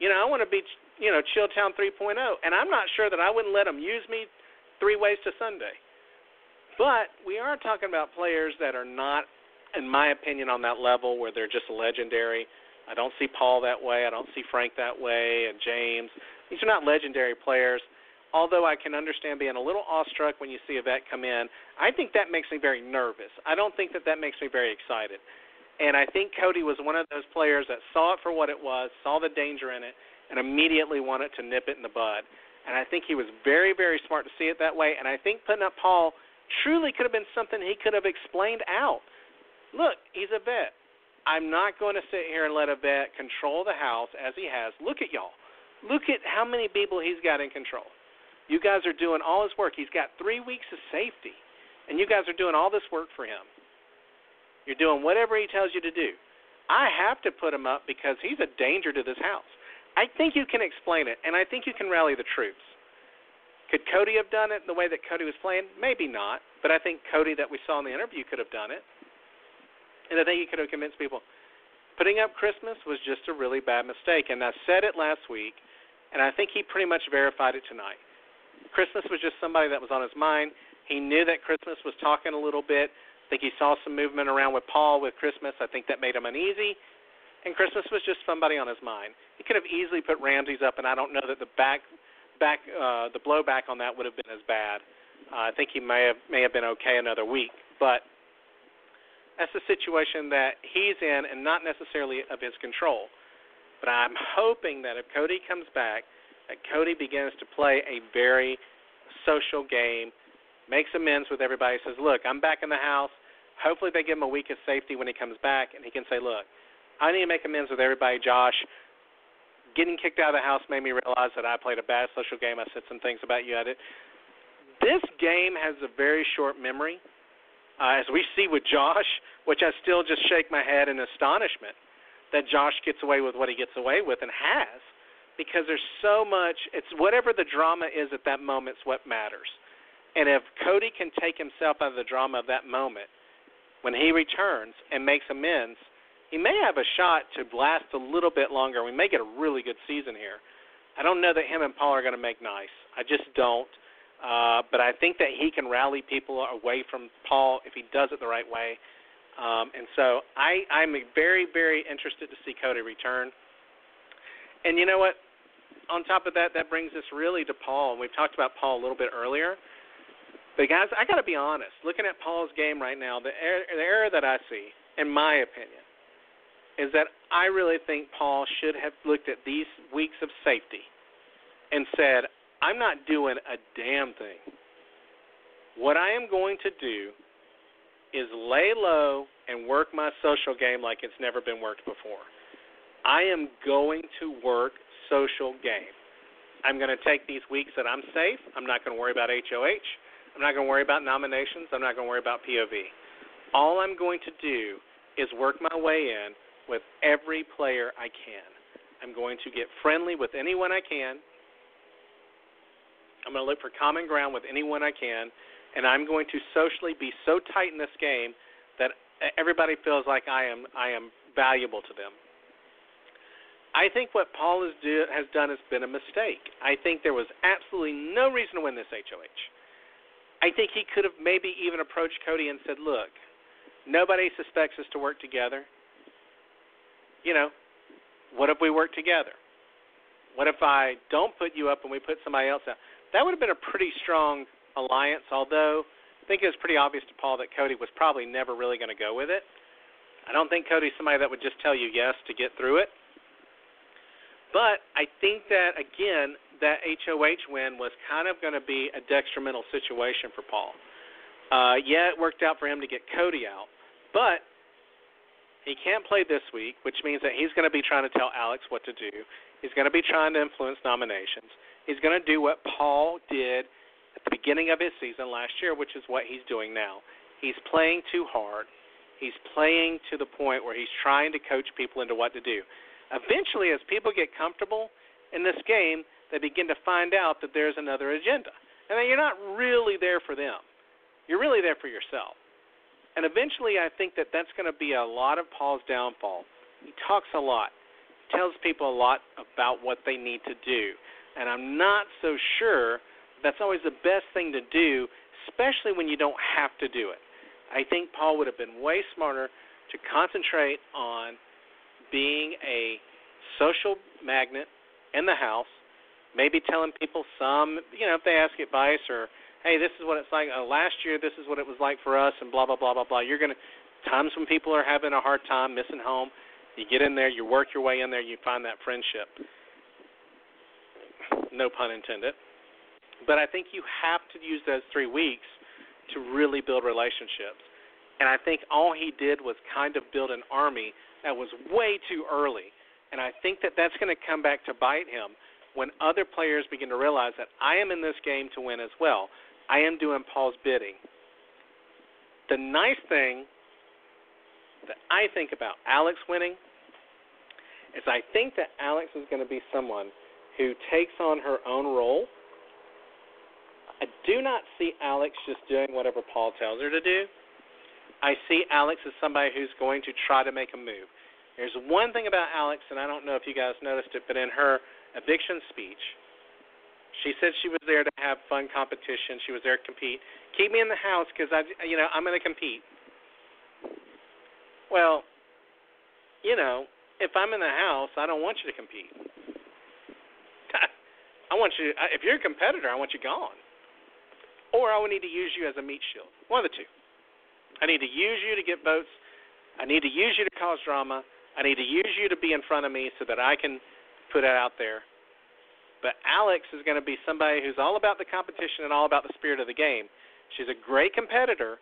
You know, I want to be, you know, Chilltown 3.0. And I'm not sure that I wouldn't let them use me three ways to Sunday. But we are talking about players that are not, in my opinion, on that level where they're just legendary I don't see Paul that way. I don't see Frank that way, and James. These are not legendary players. Although I can understand being a little awestruck when you see a vet come in, I think that makes me very nervous. I don't think that that makes me very excited. And I think Cody was one of those players that saw it for what it was, saw the danger in it, and immediately wanted to nip it in the bud. And I think he was very, very smart to see it that way. And I think putting up Paul truly could have been something he could have explained out. Look, he's a vet. I'm not going to sit here and let a vet control the house as he has. Look at y'all. Look at how many people he's got in control. You guys are doing all his work. He's got three weeks of safety, and you guys are doing all this work for him. You're doing whatever he tells you to do. I have to put him up because he's a danger to this house. I think you can explain it, and I think you can rally the troops. Could Cody have done it the way that Cody was playing? Maybe not, but I think Cody that we saw in the interview could have done it and I think he could have convinced people. Putting up Christmas was just a really bad mistake, and I said it last week, and I think he pretty much verified it tonight. Christmas was just somebody that was on his mind. He knew that Christmas was talking a little bit. I think he saw some movement around with Paul with Christmas. I think that made him uneasy. And Christmas was just somebody on his mind. He could have easily put Ramses up, and I don't know that the back, back, uh, the blowback on that would have been as bad. Uh, I think he may have may have been okay another week, but that's a situation that he's in and not necessarily of his control. But I'm hoping that if Cody comes back, that Cody begins to play a very social game, makes amends with everybody, says, Look, I'm back in the house. Hopefully they give him a week of safety when he comes back and he can say, Look, I need to make amends with everybody. Josh, getting kicked out of the house made me realize that I played a bad social game. I said some things about you at it. This game has a very short memory, uh, as we see with Josh, which I still just shake my head in astonishment that Josh gets away with what he gets away with and has, because there's so much. It's whatever the drama is at that moment is what matters. And if Cody can take himself out of the drama of that moment, when he returns and makes amends, he may have a shot to last a little bit longer. We may get a really good season here. I don't know that him and Paul are going to make nice. I just don't. Uh, but I think that he can rally people away from Paul if he does it the right way. Um, and so I, I'm very, very interested to see Cody return. And you know what? On top of that, that brings us really to Paul. And we've talked about Paul a little bit earlier. But guys, I got to be honest. Looking at Paul's game right now, the error, the error that I see, in my opinion, is that I really think Paul should have looked at these weeks of safety and said, I'm not doing a damn thing. What I am going to do is lay low and work my social game like it's never been worked before. I am going to work social game. I'm going to take these weeks that I'm safe. I'm not going to worry about HOH. I'm not going to worry about nominations. I'm not going to worry about POV. All I'm going to do is work my way in with every player I can. I'm going to get friendly with anyone I can. I'm going to look for common ground with anyone I can, and I'm going to socially be so tight in this game that everybody feels like I am I am valuable to them. I think what Paul has, do, has done has been a mistake. I think there was absolutely no reason to win this HOH. I think he could have maybe even approached Cody and said, "Look, nobody suspects us to work together. You know, what if we work together? What if I don't put you up and we put somebody else out?" That would have been a pretty strong alliance. Although I think it was pretty obvious to Paul that Cody was probably never really going to go with it. I don't think Cody's somebody that would just tell you yes to get through it. But I think that again, that HOH win was kind of going to be a detrimental situation for Paul. Uh, yeah, it worked out for him to get Cody out, but he can't play this week, which means that he's going to be trying to tell Alex what to do. He's going to be trying to influence nominations. He's going to do what Paul did at the beginning of his season last year, which is what he's doing now. He's playing too hard. He's playing to the point where he's trying to coach people into what to do. Eventually, as people get comfortable in this game, they begin to find out that there's another agenda. And that you're not really there for them. You're really there for yourself. And eventually, I think that that's going to be a lot of Paul's downfall. He talks a lot, tells people a lot about what they need to do. And I'm not so sure that's always the best thing to do, especially when you don't have to do it. I think Paul would have been way smarter to concentrate on being a social magnet in the house maybe telling people some, you know, if they ask advice or, hey, this is what it's like. Uh, last year, this is what it was like for us, and blah blah blah blah blah. You're gonna times when people are having a hard time missing home, you get in there, you work your way in there, you find that friendship. No pun intended. But I think you have to use those three weeks to really build relationships. And I think all he did was kind of build an army that was way too early. And I think that that's going to come back to bite him when other players begin to realize that I am in this game to win as well. I am doing Paul's bidding. The nice thing that I think about Alex winning is I think that Alex is going to be someone who takes on her own role. I do not see Alex just doing whatever Paul tells her to do. I see Alex as somebody who's going to try to make a move. There's one thing about Alex, and I don't know if you guys noticed it, but in her eviction speech. She said she was there to have fun competition. She was there to compete. Keep me in the house because I, you know, I'm going to compete. Well, you know, if I'm in the house, I don't want you to compete. I want you. If you're a competitor, I want you gone. Or I would need to use you as a meat shield. One of the two. I need to use you to get votes. I need to use you to cause drama. I need to use you to be in front of me so that I can put it out there. But Alex is going to be somebody who's all about the competition and all about the spirit of the game. She's a great competitor,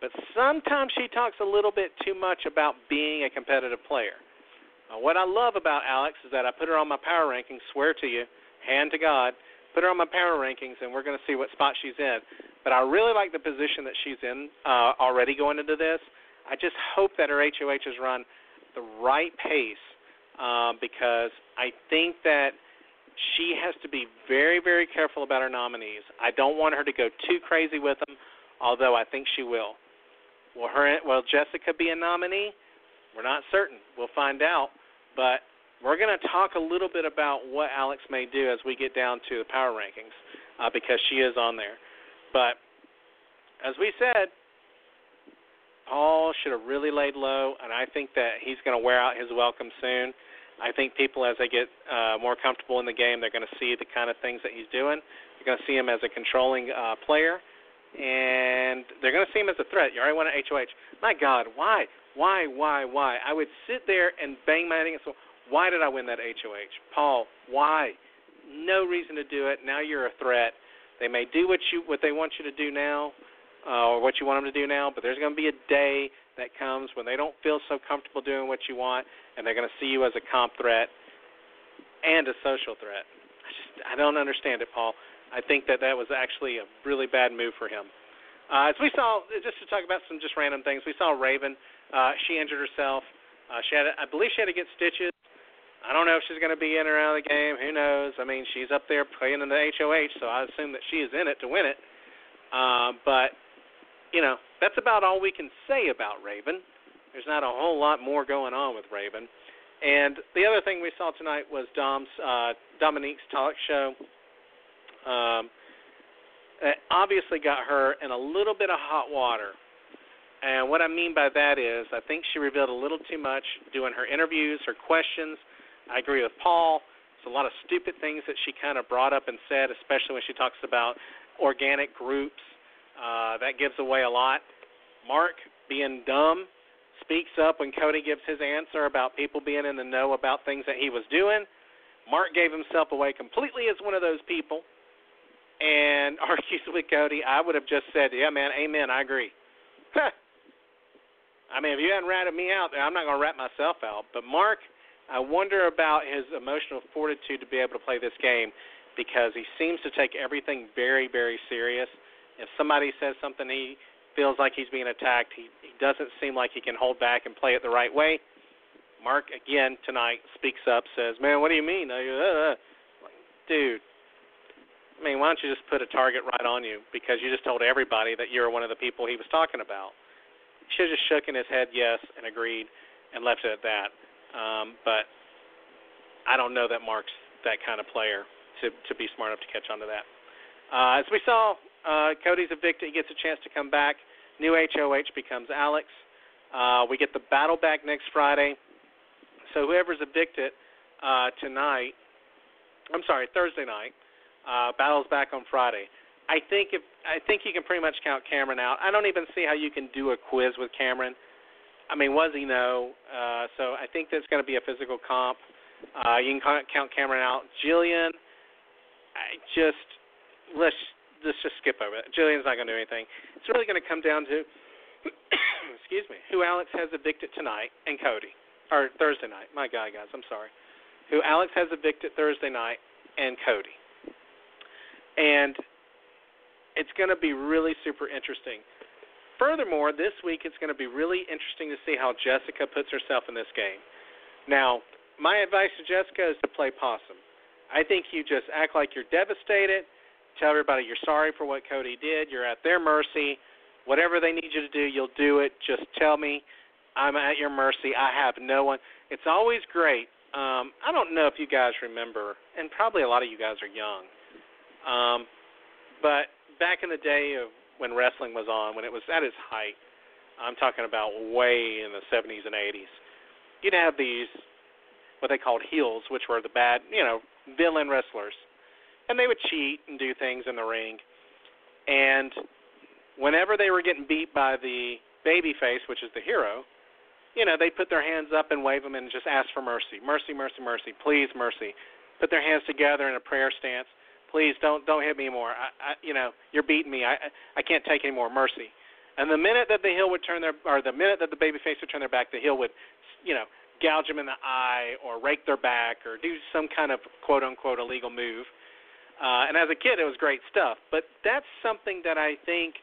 but sometimes she talks a little bit too much about being a competitive player. Uh, what I love about Alex is that I put her on my power rankings. Swear to you, hand to God, put her on my power rankings, and we're going to see what spot she's in. But I really like the position that she's in uh, already going into this. I just hope that her HOH is run the right pace um, because I think that she has to be very, very careful about her nominees. I don't want her to go too crazy with them, although I think she will. Will her will Jessica be a nominee? We're not certain. We'll find out. But we're going to talk a little bit about what Alex may do as we get down to the power rankings uh, because she is on there. But as we said, Paul should have really laid low, and I think that he's going to wear out his welcome soon. I think people, as they get uh, more comfortable in the game, they're going to see the kind of things that he's doing. They're going to see him as a controlling uh, player, and they're going to see him as a threat. You already won an HOH. My God, why, why, why, why? I would sit there and bang my head against the wall. Why did I win that HOH, Paul? Why? No reason to do it. Now you're a threat. They may do what you what they want you to do now, uh, or what you want them to do now, but there's going to be a day that comes when they don't feel so comfortable doing what you want, and they're going to see you as a comp threat and a social threat. I just I don't understand it, Paul. I think that that was actually a really bad move for him. Uh, as we saw, just to talk about some just random things, we saw Raven. Uh, she injured herself. Uh, she had, I believe, she had to get stitches. I don't know if she's going to be in or out of the game. Who knows? I mean, she's up there playing in the HOH, so I assume that she is in it to win it. Uh, but you know, that's about all we can say about Raven. There's not a whole lot more going on with Raven. And the other thing we saw tonight was Dom's uh, Dominique's talk show. Um, it obviously got her in a little bit of hot water. And what I mean by that is, I think she revealed a little too much doing her interviews, her questions. I agree with Paul. There's a lot of stupid things that she kind of brought up and said, especially when she talks about organic groups. Uh, that gives away a lot. Mark, being dumb, speaks up when Cody gives his answer about people being in the know about things that he was doing. Mark gave himself away completely as one of those people and *laughs* argues with Cody. I would have just said, Yeah, man, amen, I agree. *laughs* I mean, if you hadn't ratted me out, I'm not going to rat myself out. But Mark, I wonder about his emotional fortitude to be able to play this game because he seems to take everything very, very serious. If somebody says something he feels like he's being attacked, he, he doesn't seem like he can hold back and play it the right way. Mark again tonight speaks up, says, "Man, what do you mean?" I uh, like, dude. I mean, why don't you just put a target right on you because you just told everybody that you're one of the people he was talking about? He should have just shook his head yes and agreed and left it at that. Um, but I don't know that Mark's that kind of player to to be smart enough to catch on to that. Uh, as we saw, uh, Cody's evicted. He gets a chance to come back. New HOH becomes Alex. Uh, we get the battle back next Friday. So whoever's evicted uh, tonight, I'm sorry, Thursday night, uh, battles back on Friday. I think if I think you can pretty much count Cameron out. I don't even see how you can do a quiz with Cameron. I mean, was he no? Uh, so I think that's going to be a physical comp. Uh, you can count Cameron out. Jillian, I just let's let's just skip over it. Jillian's not going to do anything. It's really going to come down to, *coughs* excuse me, who Alex has evicted tonight and Cody, or Thursday night. My God, guys, I'm sorry. Who Alex has evicted Thursday night and Cody. And it's going to be really super interesting. Furthermore, this week it's going to be really interesting to see how Jessica puts herself in this game. Now, my advice to Jessica is to play possum. I think you just act like you're devastated Tell everybody you're sorry for what Cody did. You're at their mercy. Whatever they need you to do, you'll do it. Just tell me I'm at your mercy. I have no one. It's always great. Um, I don't know if you guys remember, and probably a lot of you guys are young. Um, but back in the day of when wrestling was on, when it was at its height, I'm talking about way in the 70s and 80s. You'd have these what they called heels, which were the bad, you know, villain wrestlers and they would cheat and do things in the ring. And whenever they were getting beat by the baby face, which is the hero, you know, they put their hands up and wave them and just ask for mercy. Mercy, mercy, mercy. Please, mercy. Put their hands together in a prayer stance. Please don't don't hit me anymore. I, I you know, you're beating me. I I can't take any more mercy. And the minute that the heel would turn their or the minute that the baby face would turn their back, the heel would, you know, gouge them in the eye or rake their back or do some kind of quote unquote illegal move. Uh, and as a kid, it was great stuff. But that's something that I think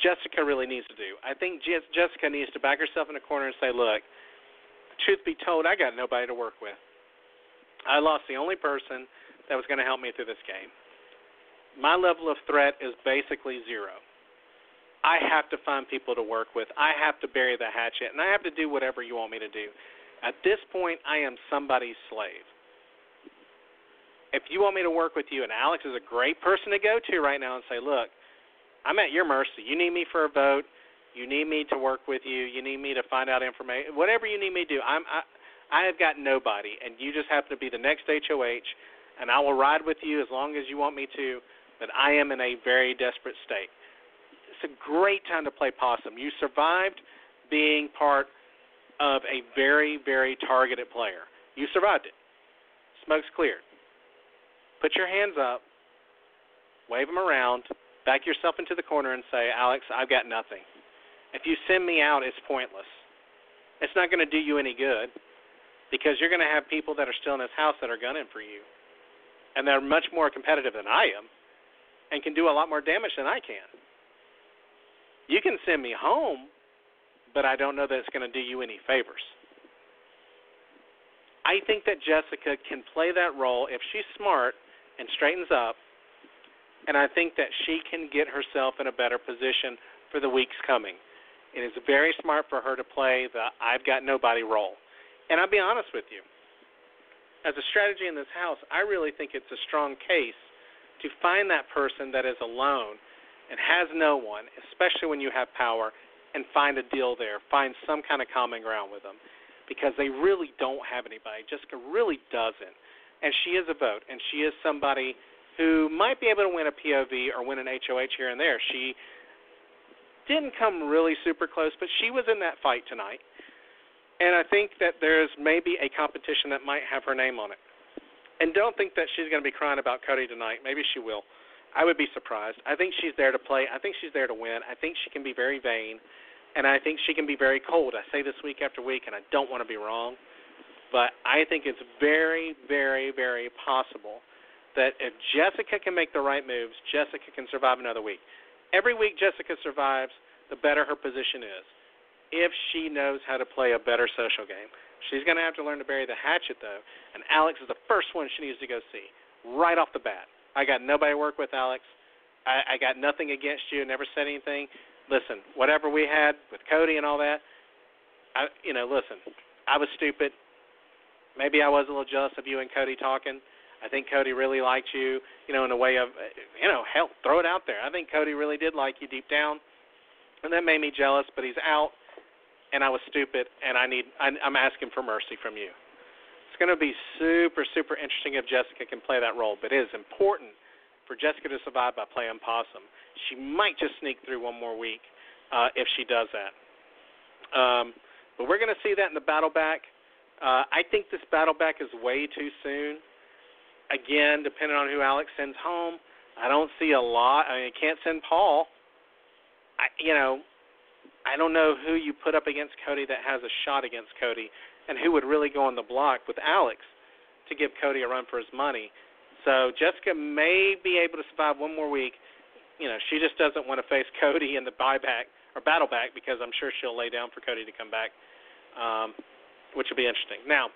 Jessica really needs to do. I think Jessica needs to back herself in a corner and say, look, truth be told, I got nobody to work with. I lost the only person that was going to help me through this game. My level of threat is basically zero. I have to find people to work with. I have to bury the hatchet, and I have to do whatever you want me to do. At this point, I am somebody's slave. If you want me to work with you, and Alex is a great person to go to right now and say, look, I'm at your mercy. You need me for a vote. You need me to work with you. You need me to find out information. Whatever you need me to do, I'm I, I have got nobody, and you just happen to be the next HOH, and I will ride with you as long as you want me to. But I am in a very desperate state. It's a great time to play possum. You survived being part of a very, very targeted player. You survived it. Smoke's cleared. Put your hands up, wave them around, back yourself into the corner, and say, Alex, I've got nothing. If you send me out, it's pointless. It's not going to do you any good because you're going to have people that are still in this house that are gunning for you. And they're much more competitive than I am and can do a lot more damage than I can. You can send me home, but I don't know that it's going to do you any favors. I think that Jessica can play that role if she's smart and straightens up, and I think that she can get herself in a better position for the weeks coming. It is very smart for her to play the I've got nobody role. And I'll be honest with you. As a strategy in this house, I really think it's a strong case to find that person that is alone and has no one, especially when you have power, and find a deal there. Find some kind of common ground with them because they really don't have anybody. Jessica really doesn't. And she is a vote, and she is somebody who might be able to win a POV or win an HOH here and there. She didn't come really super close, but she was in that fight tonight. And I think that there's maybe a competition that might have her name on it. And don't think that she's going to be crying about Cody tonight. Maybe she will. I would be surprised. I think she's there to play. I think she's there to win. I think she can be very vain, and I think she can be very cold. I say this week after week, and I don't want to be wrong, but I think it's very, very, very possible that if Jessica can make the right moves, Jessica can survive another week. Every week Jessica survives, the better her position is. If she knows how to play a better social game, she's going to have to learn to bury the hatchet, though. And Alex is the first one she needs to go see right off the bat. I got nobody to work with, Alex. I, I got nothing against you. Never said anything. Listen, whatever we had with Cody and all that, I, you know, listen, I was stupid. Maybe I was a little jealous of you and Cody talking. I think Cody really liked you, you know, in a way of, eh, you know, hell, throw it out there. I think Cody really did like you deep down, and that made me jealous. But he's out, and I was stupid, and I need, I, I'm asking for mercy from you it's going to be super, super interesting if Jessica can play that role. But it is important for Jessica to survive by playing possum. She might just sneak through one more week uh, if she does that. Um, but we're going to see that in the battle back. Uh, I think this battle back is way too soon. Again, depending on who Alex sends home, I don't see a lot. I mean, you can't send Paul. I, you know, I don't know who you put up against Cody that has a shot against Cody and who would really go on the block with Alex to give Cody a run for his money. So Jessica may be able to survive one more week. You know, she just doesn't want to face *laughs* Cody in the buyback or battle back because I'm sure she'll lay down for Cody to come back, um, which will be interesting. Now,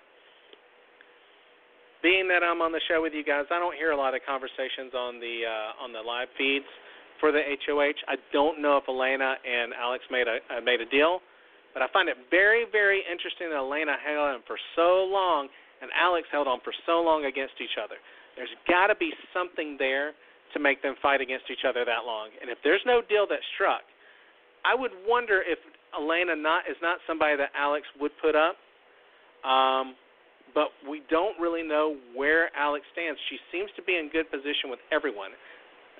being that I'm on the show with you guys, I don't hear a lot of conversations on the uh, on the live feeds for the HOH. I don't know if Elena and Alex made a uh, made a deal. But I find it very, very interesting that Elena held on for so long and Alex held on for so long against each other. There's got to be something there to make them fight against each other that long. And if there's no deal that struck, I would wonder if Elena not is not somebody that Alex would put up. Um, but we don't really know where Alex stands. She seems to be in good position with everyone.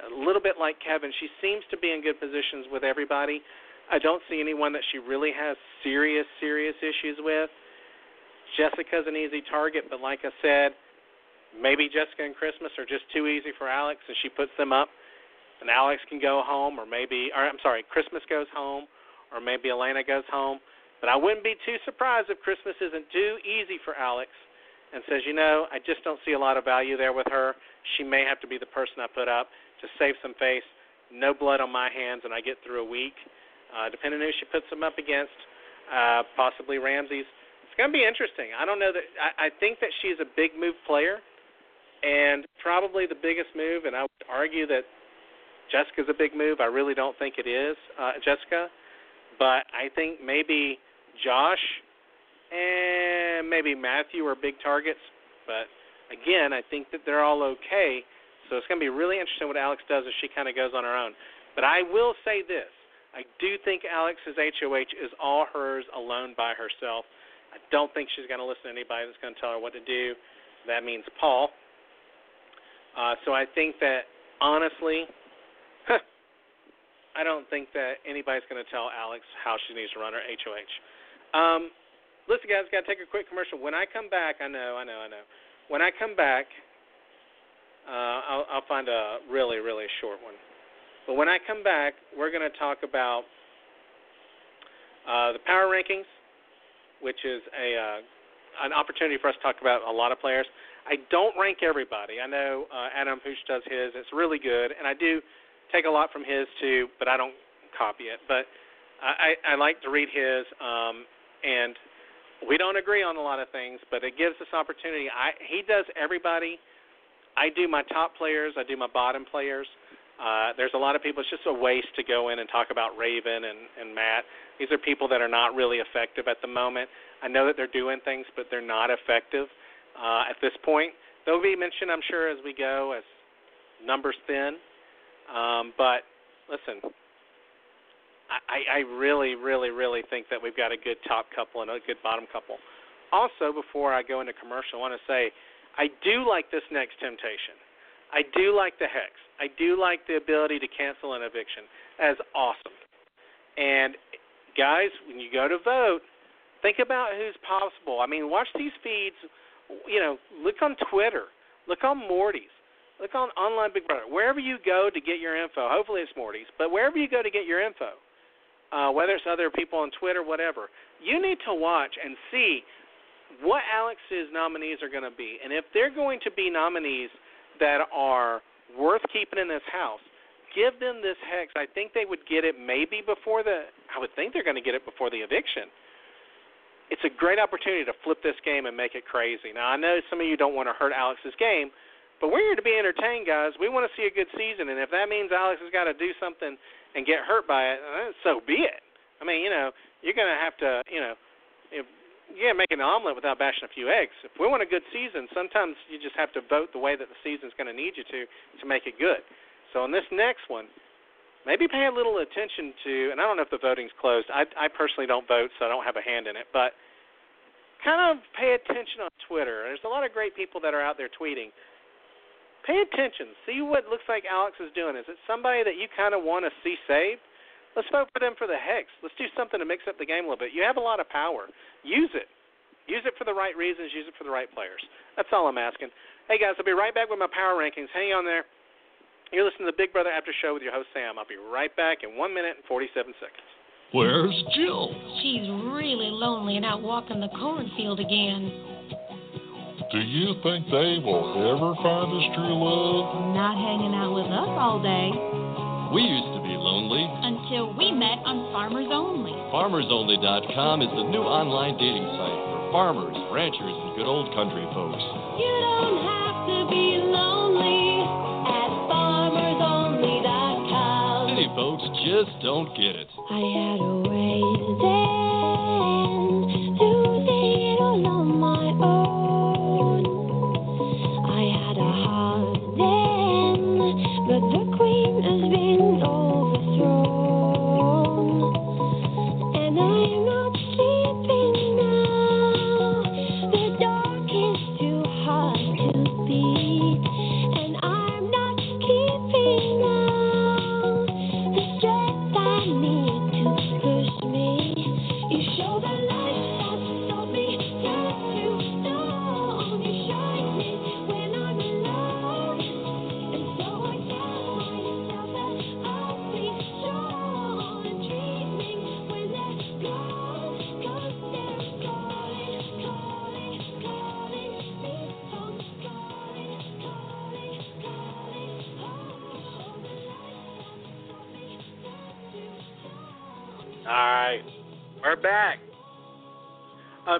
A little bit like Kevin, she seems to be in good positions with everybody. I don't see anyone that she really has serious, serious issues with. Jessica's an easy target, but like I said, maybe Jessica and Christmas are just too easy for Alex, and she puts them up, and Alex can go home, or maybe, or I'm sorry, Christmas goes home, or maybe Elena goes home. But I wouldn't be too surprised if Christmas isn't too easy for Alex and says, you know, I just don't see a lot of value there with her. She may have to be the person I put up to save some face. No blood on my hands, and I get through a week. Uh, depending on who she puts them up against, uh, possibly Ramses. It's going to be interesting. I don't know that. I, I think that she's a big move player, and probably the biggest move. And I would argue that Jessica's a big move. I really don't think it is uh, Jessica, but I think maybe Josh and maybe Matthew are big targets. But again, I think that they're all okay. So it's going to be really interesting what Alex does as she kind of goes on her own. But I will say this I do think Alex's HOH is all hers alone by herself. I don't think she's going to listen to anybody that's going to tell her what to do. That means Paul. Uh, so I think that honestly, I don't think that anybody's going to tell Alex how she needs to run her HOH. Um, listen, guys, got to take a quick commercial. When I come back, I know, I know, I know. When I come back, uh, I'll, I'll find a really, really short one. But when I come back, we're going to talk about uh, the power rankings, which is a uh, an opportunity for us to talk about a lot of players. I don't rank everybody. I know uh, Adam Pooch does his. It's really good, and I do take a lot from his too, but I don't copy it. But I, I like to read his, um, and we don't agree on a lot of things, but it gives us opportunity. I he does everybody. I do my top players. I do my bottom players. Uh, there's a lot of people. It's just a waste to go in and talk about Raven and, and Matt. These are people that are not really effective at the moment. I know that they're doing things, but they're not effective uh, at this point. They'll be mentioned, I'm sure, as we go, as numbers thin. Um, but listen, I, I really, really, really think that we've got a good top couple and a good bottom couple. Also, before I go into commercial, I want to say I do like this next temptation. I do like the hex. I do like the ability to cancel an eviction. As awesome. And guys, when you go to vote, think about who's possible. I mean, watch these feeds. You know, look on Twitter, look on Morty's, look on Online Big Brother. Wherever you go to get your info, hopefully it's Morty's, but wherever you go to get your info, uh, whether it's other people on Twitter, whatever, you need to watch and see what Alex's nominees are going to be. And if they're going to be nominees that are worth keeping in this house, give them this hex. I think they would get it maybe before the. I would think they're going to get it before the eviction. It's a great opportunity to flip this game and make it crazy. Now I know some of you don't want to hurt Alex's game, but we're here to be entertained, guys. We want to see a good season, and if that means Alex has got to do something and get hurt by it, uh, so be it. I mean, you know, you're going to have to, you know, if you can't make an omelet without bashing a few eggs. If we want a good season, sometimes you just have to vote the way that the season's going to need you to to make it good. So in this next one, maybe pay a little attention to, and I don't know if the voting's closed. I, I personally don't vote, so I don't have a hand in it, but kind of pay attention on Twitter. There's a lot of great people that are out there tweeting. Pay attention. See what looks like Alex is doing. Is it somebody that you kind of want to see saved? Let's vote for them for the hex. Let's do something to mix up the game a little bit. You have a lot of power. Use it. Use it for the right reasons. Use it for the right players. That's all I'm asking. Hey guys, I'll be right back with my power rankings. Hang on there. You're listening to the Big Brother After Show with your host Sam. I'll be right back in one minute and 47 seconds. Where's Jill? She's really lonely and out walking the cornfield again. Do you think they will ever find us true love? Not hanging out with us all day. We used to be lonely. Until we met on Farmers Only. FarmersOnly.com is the new online dating site for farmers, ranchers, and good old country folks. You don't have to be lonely at FarmersOnly.com. City folks just don't get it. I had a way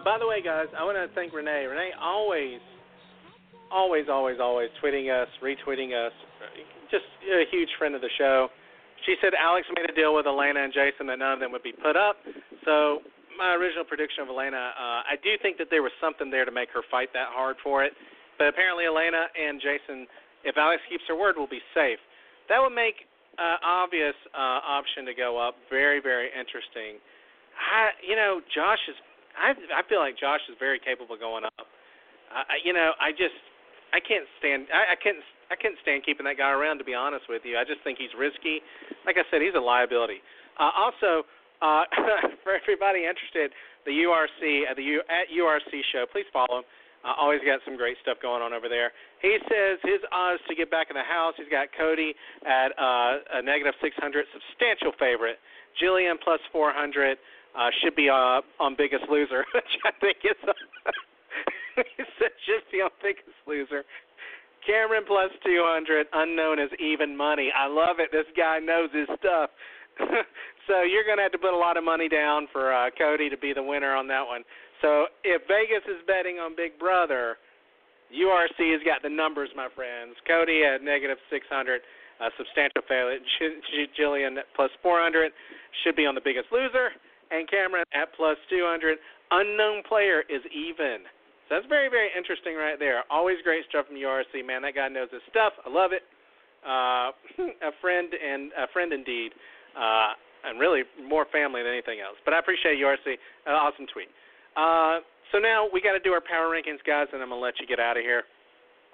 by the way, guys, I want to thank Renee. Renee always, always, always, always tweeting us, retweeting us. Just a huge friend of the show. She said Alex made a deal with Elena and Jason that none of them would be put up. So my original prediction of Elena, uh, I do think that there was something there to make her fight that hard for it. But apparently, Elena and Jason, if Alex keeps her word, will be safe. That would make uh, obvious uh, option to go up very, very interesting. I, you know, Josh is. I I feel like Josh is very capable of going up. I, you know, I just I can't stand. I, I can't. I can't stand keeping that guy around. To be honest with you, I just think he's risky. Like I said, he's a liability. Uh, also, uh, *laughs* for everybody interested, the URC at the U, at URC show, please follow him. Uh, always got some great stuff going on over there. He says his odds to get back in the house. He's got Cody at uh, a negative 600, substantial favorite. Jillian plus 400 uh, should be uh, on Biggest Loser, *laughs* which I think is. *laughs* should be on Biggest Loser. Cameron plus 200, unknown as even money. I love it. This guy knows his stuff. *laughs* so you're going to have to put a lot of money down for uh, Cody to be the winner on that one. So if Vegas is betting on Big Brother, URC has got the numbers, my friends. Cody at negative 600, uh, substantial failure. Jillian plus 400 should be on the biggest loser, and Cameron at plus 200. Unknown player is even. So that's very, very interesting right there. Always great stuff from URC, man. That guy knows his stuff. I love it. Uh, *laughs* a friend and a friend indeed, uh, and really more family than anything else. But I appreciate URC. Uh, awesome tweet. Uh, so now we got to do our power rankings, guys, and I'm gonna let you get out of here.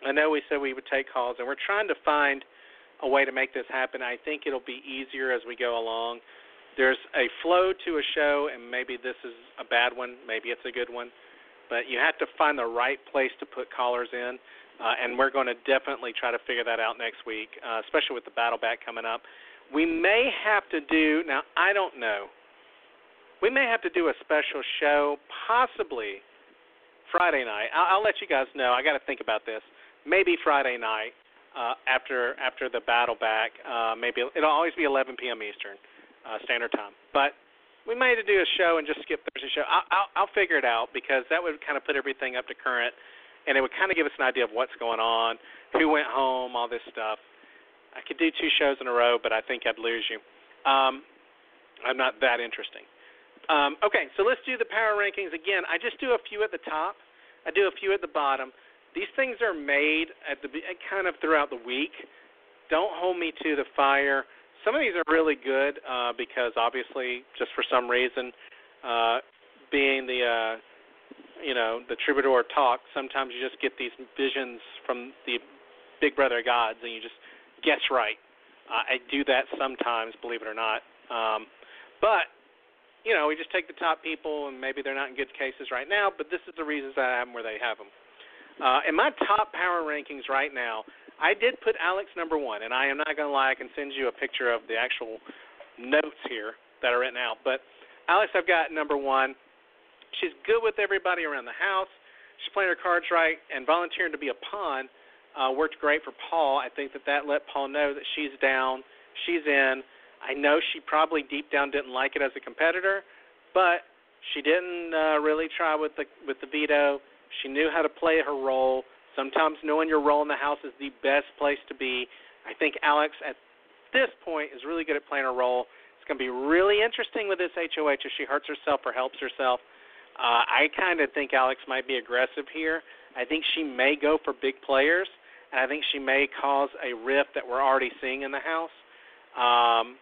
I know we said we would take calls, and we're trying to find a way to make this happen. I think it'll be easier as we go along. There's a flow to a show, and maybe this is a bad one, maybe it's a good one, but you have to find the right place to put callers in. Uh, and we're going to definitely try to figure that out next week, uh, especially with the battle back coming up. We may have to do now. I don't know we may have to do a special show, possibly Friday night. I'll, I'll let you guys know. I got to think about this. Maybe Friday night uh, after after the battle back. Uh, maybe it'll always be 11 p.m. Eastern uh, Standard Time. But we may have to do a show and just skip Thursday show. I'll, I'll, I'll figure it out because that would kind of put everything up to current, and it would kind of give us an idea of what's going on, who went home, all this stuff. I could do two shows in a row, but I think I'd lose you. Um, I'm not that interesting. Um, okay, so let's do the power rankings again. I just do a few at the top. I do a few at the bottom. These things are made at the kind of throughout the week. Don't hold me to the fire. Some of these are really good uh, because obviously, just for some reason, uh, being the uh, you know the troubadour talk, sometimes you just get these visions from the Big Brother gods, and you just guess right. Uh, I do that sometimes, believe it or not. Um, but you know, we just take the top people, and maybe they're not in good cases right now, but this is the reasons that I have them where they have them. Uh, in my top power rankings right now, I did put Alex number one, and I am not going to lie, I can send you a picture of the actual notes here that are written out. But Alex, I've got number one. She's good with everybody around the house. She's playing her cards right, and volunteering to be a pawn uh, worked great for Paul. I think that that let Paul know that she's down, she's in I know she probably deep down didn't like it as a competitor, but she didn't uh, really try with the with the veto. She knew how to play her role. Sometimes knowing your role in the house is the best place to be. I think Alex at this point is really good at playing her role. It's going to be really interesting with this HOH if she hurts herself or helps herself. Uh, I kind of think Alex might be aggressive here. I think she may go for big players, and I think she may cause a rift that we're already seeing in the house. Um,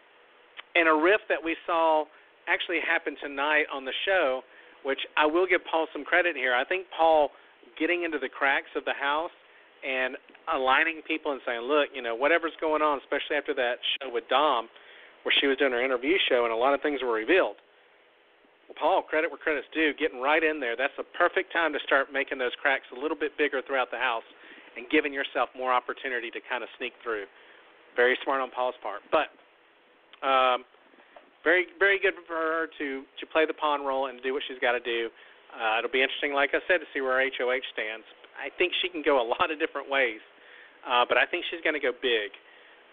and a riff that we saw actually happen tonight on the show, which I will give Paul some credit here. I think Paul getting into the cracks of the house and aligning people and saying, look, you know, whatever's going on, especially after that show with Dom, where she was doing her interview show and a lot of things were revealed. Well, Paul, credit where credit's due, getting right in there. That's the perfect time to start making those cracks a little bit bigger throughout the house and giving yourself more opportunity to kind of sneak through. Very smart on Paul's part. But um, very very good for her to to play the pawn role and do what she's got to do. Uh, it'll be interesting, like I said, to see where HOH stands. I think she can go a *laughs* lot of different ways, uh, but I think she's going to go big.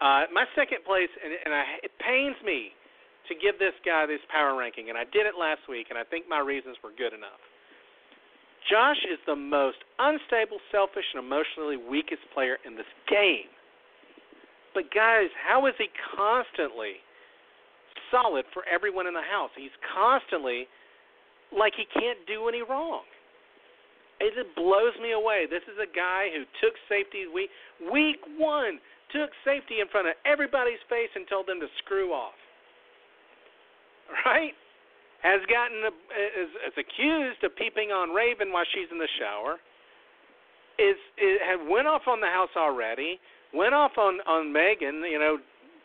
Uh, my second place, and, and I, it pains me to give this guy this power ranking, and I did it last week, and I think my reasons were good enough. Josh is the most unstable, selfish, and emotionally weakest player in this game. But guys, how is he constantly solid for everyone in the house? He's constantly like he can't do any wrong. It just blows me away. This is a guy who took safety week week one, took safety in front of everybody's face and told them to screw off. Right? Has gotten uh, is, is accused of peeping on Raven while she's in the shower. Is, is had went off on the house already. Went off on on Megan. You know,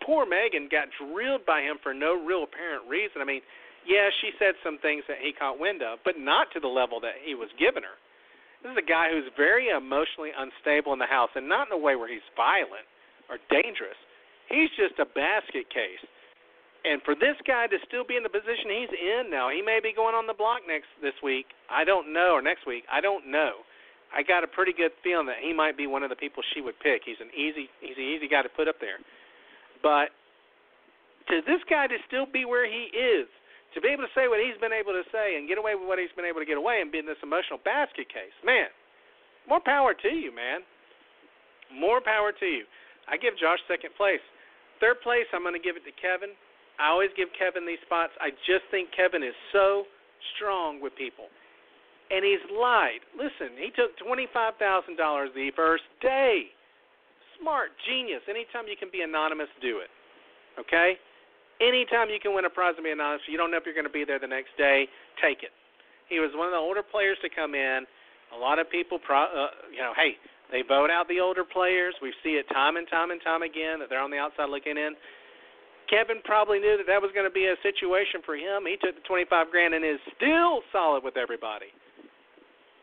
poor Megan got drilled by him for no real apparent reason. I mean, yeah, she said some things that he caught wind of, but not to the level that he was giving her. This is a guy who's very emotionally unstable in the house, and not in a way where he's violent or dangerous. He's just a basket case. And for this guy to still be in the position he's in now, he may be going on the block next this week. I don't know, or next week. I don't know. I got a pretty good feeling that he might be one of the people she would pick. He's an easy, he's an easy guy to put up there. But to this guy to still be where he is, to be able to say what he's been able to say and get away with what he's been able to get away and be in this emotional basket case, man, more power to you, man. More power to you. I give Josh second place. Third place, I'm going to give it to Kevin. I always give Kevin these spots. I just think Kevin is so strong with people. And he's lied. Listen, he took $25,000 the first day. Smart, genius. Anytime you can be anonymous, do it. Okay? Anytime you can win a prize and be anonymous, you don't know if you're going to be there the next day, take it. He was one of the older players to come in. A lot of people, pro, uh, you know, hey, they vote out the older players. We see it time and time and time again that they're on the outside looking in. Kevin probably knew that that was going to be a situation for him. He took the 25 grand and is still solid with everybody.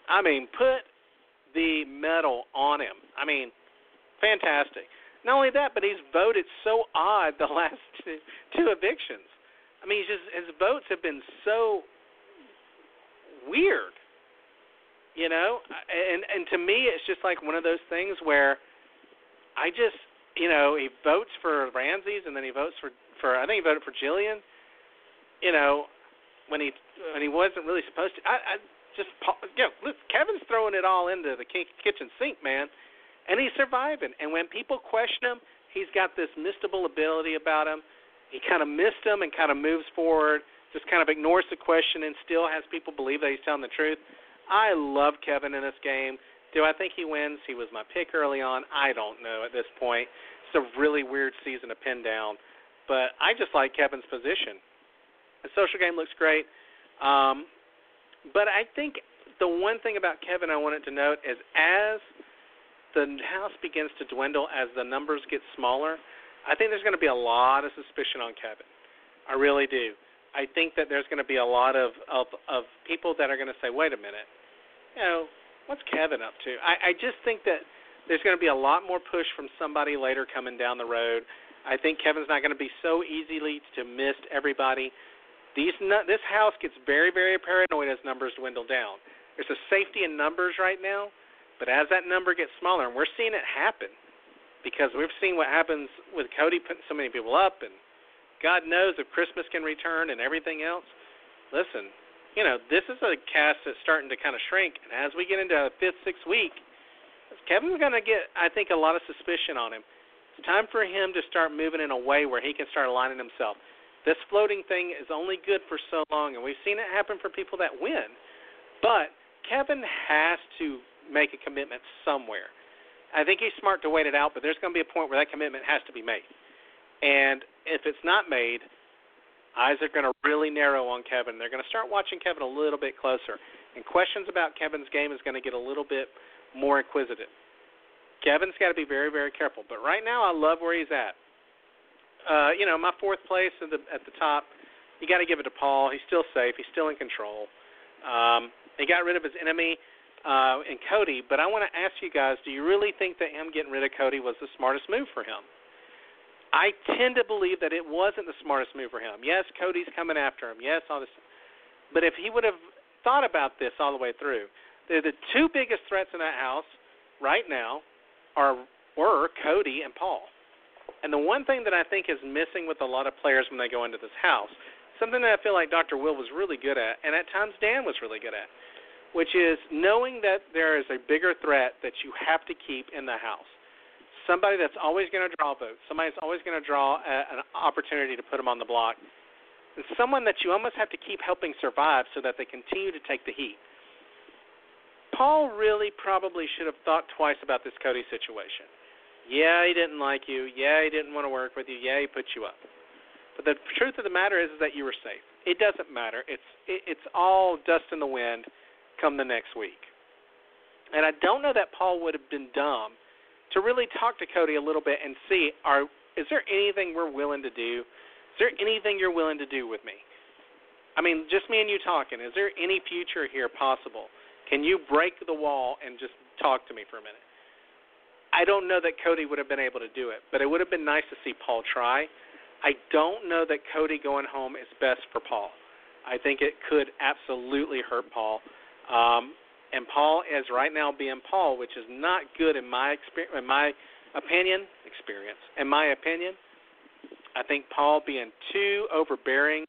I mean, put the medal on him. I mean, fantastic. Not only that, but he's voted so odd the *laughs* last two, two evictions. I mean, he's just his votes have been so weird. You know, and and to me, it's just like one of those things where I just, you know, he votes for Ramses and then he votes for for I think he voted for Jillian. You know, when he when he wasn't really supposed to. I, I just you know, look, Kevin's throwing it all into the kitchen sink, man and he's surviving. And when people question him, he's got this mystical ability about him. He kind of missed them and kind of moves forward, just kind of ignores the question and still has people believe that he's telling the truth. I love Kevin in this game. Do I think he wins? He was my pick early on. I don't know at this point. It's a really weird season to pin down, but I just like Kevin's position. The social game looks great, um, but I think the one thing about Kevin I wanted to note is as the house begins to dwindle as the numbers get smaller, I think there's going to be a lot of suspicion on Kevin. I really do. I think that there's going to be a lot of of, of people that are going to say, "Wait a minute, you know, what's Kevin up to?" I, I just think that there's going to be a lot more push from somebody later coming down the road. I think Kevin's not going to be so easily to miss everybody. These this house gets very very paranoid as numbers dwindle down. There's a safety in numbers right now but as that number gets smaller, and we're seeing it happen, because we've seen what happens with Cody putting so many people up, and God knows if Christmas can return and everything else. Listen, you know, this is a cast that's starting to kind of shrink, and as we get into the fifth, sixth week, Kevin's going to get, I think, a lot of suspicion on him. It's time for him to start moving in a way where he can start aligning himself. This floating thing is only good for so long, and we've seen it happen for people that win. But Kevin has to make a commitment somewhere. I think he's smart to wait it out, but there's going to be a point where that commitment has to be made. And if it's not made, eyes are going to really narrow on Kevin. They're going to start watching Kevin a little bit closer. And questions about Kevin's game is going to get a little bit more inquisitive. Kevin's got to be very, very careful. But right now, I love where he's at. Uh, you know, my fourth place at the at the top, you got to give it to Paul. He's still safe. He's still in control. Um, he got rid of his enemy uh, and Cody. But I want to ask you guys: Do you really think that him getting rid of Cody was the smartest move for him? I tend to believe that it wasn't the smartest move for him. Yes, Cody's coming after him. Yes, all this. But if he would have thought about this all the way through, the, the two biggest threats in that house right now are were Cody and Paul. And the one thing that I think is missing with a lot of players when they go into this house, something that I feel like Dr. Will was really good at, and at times Dan was really good at, which is knowing that there is a bigger threat that you have to keep in the house. Somebody that's always going to draw votes, somebody that's always going to draw a, an opportunity to put them on the block, and someone that you almost have to keep helping survive so that they continue to take the heat. Paul really probably should have thought twice about this Cody situation. Yeah, he didn't like you. Yeah, he didn't want to work with you. Yeah, he put you up. But the truth of the matter is, is that you were safe. It doesn't matter. It's it, it's all dust in the wind come the next week. And I don't know that Paul would have been dumb to really talk to Cody a little bit and see are is there anything we're willing to do? Is there anything you're willing to do with me? I mean, just me and you talking. Is there any future here possible? Can you break the wall and just talk to me for a minute? I don't know that Cody would have been able to do it, but it would have been nice to see Paul try. I don't know that Cody going home is best for Paul. I think it could absolutely hurt Paul. Um, and Paul is right now being Paul, which is not good in my experience, in my opinion, experience. In my opinion, I think Paul being too overbearing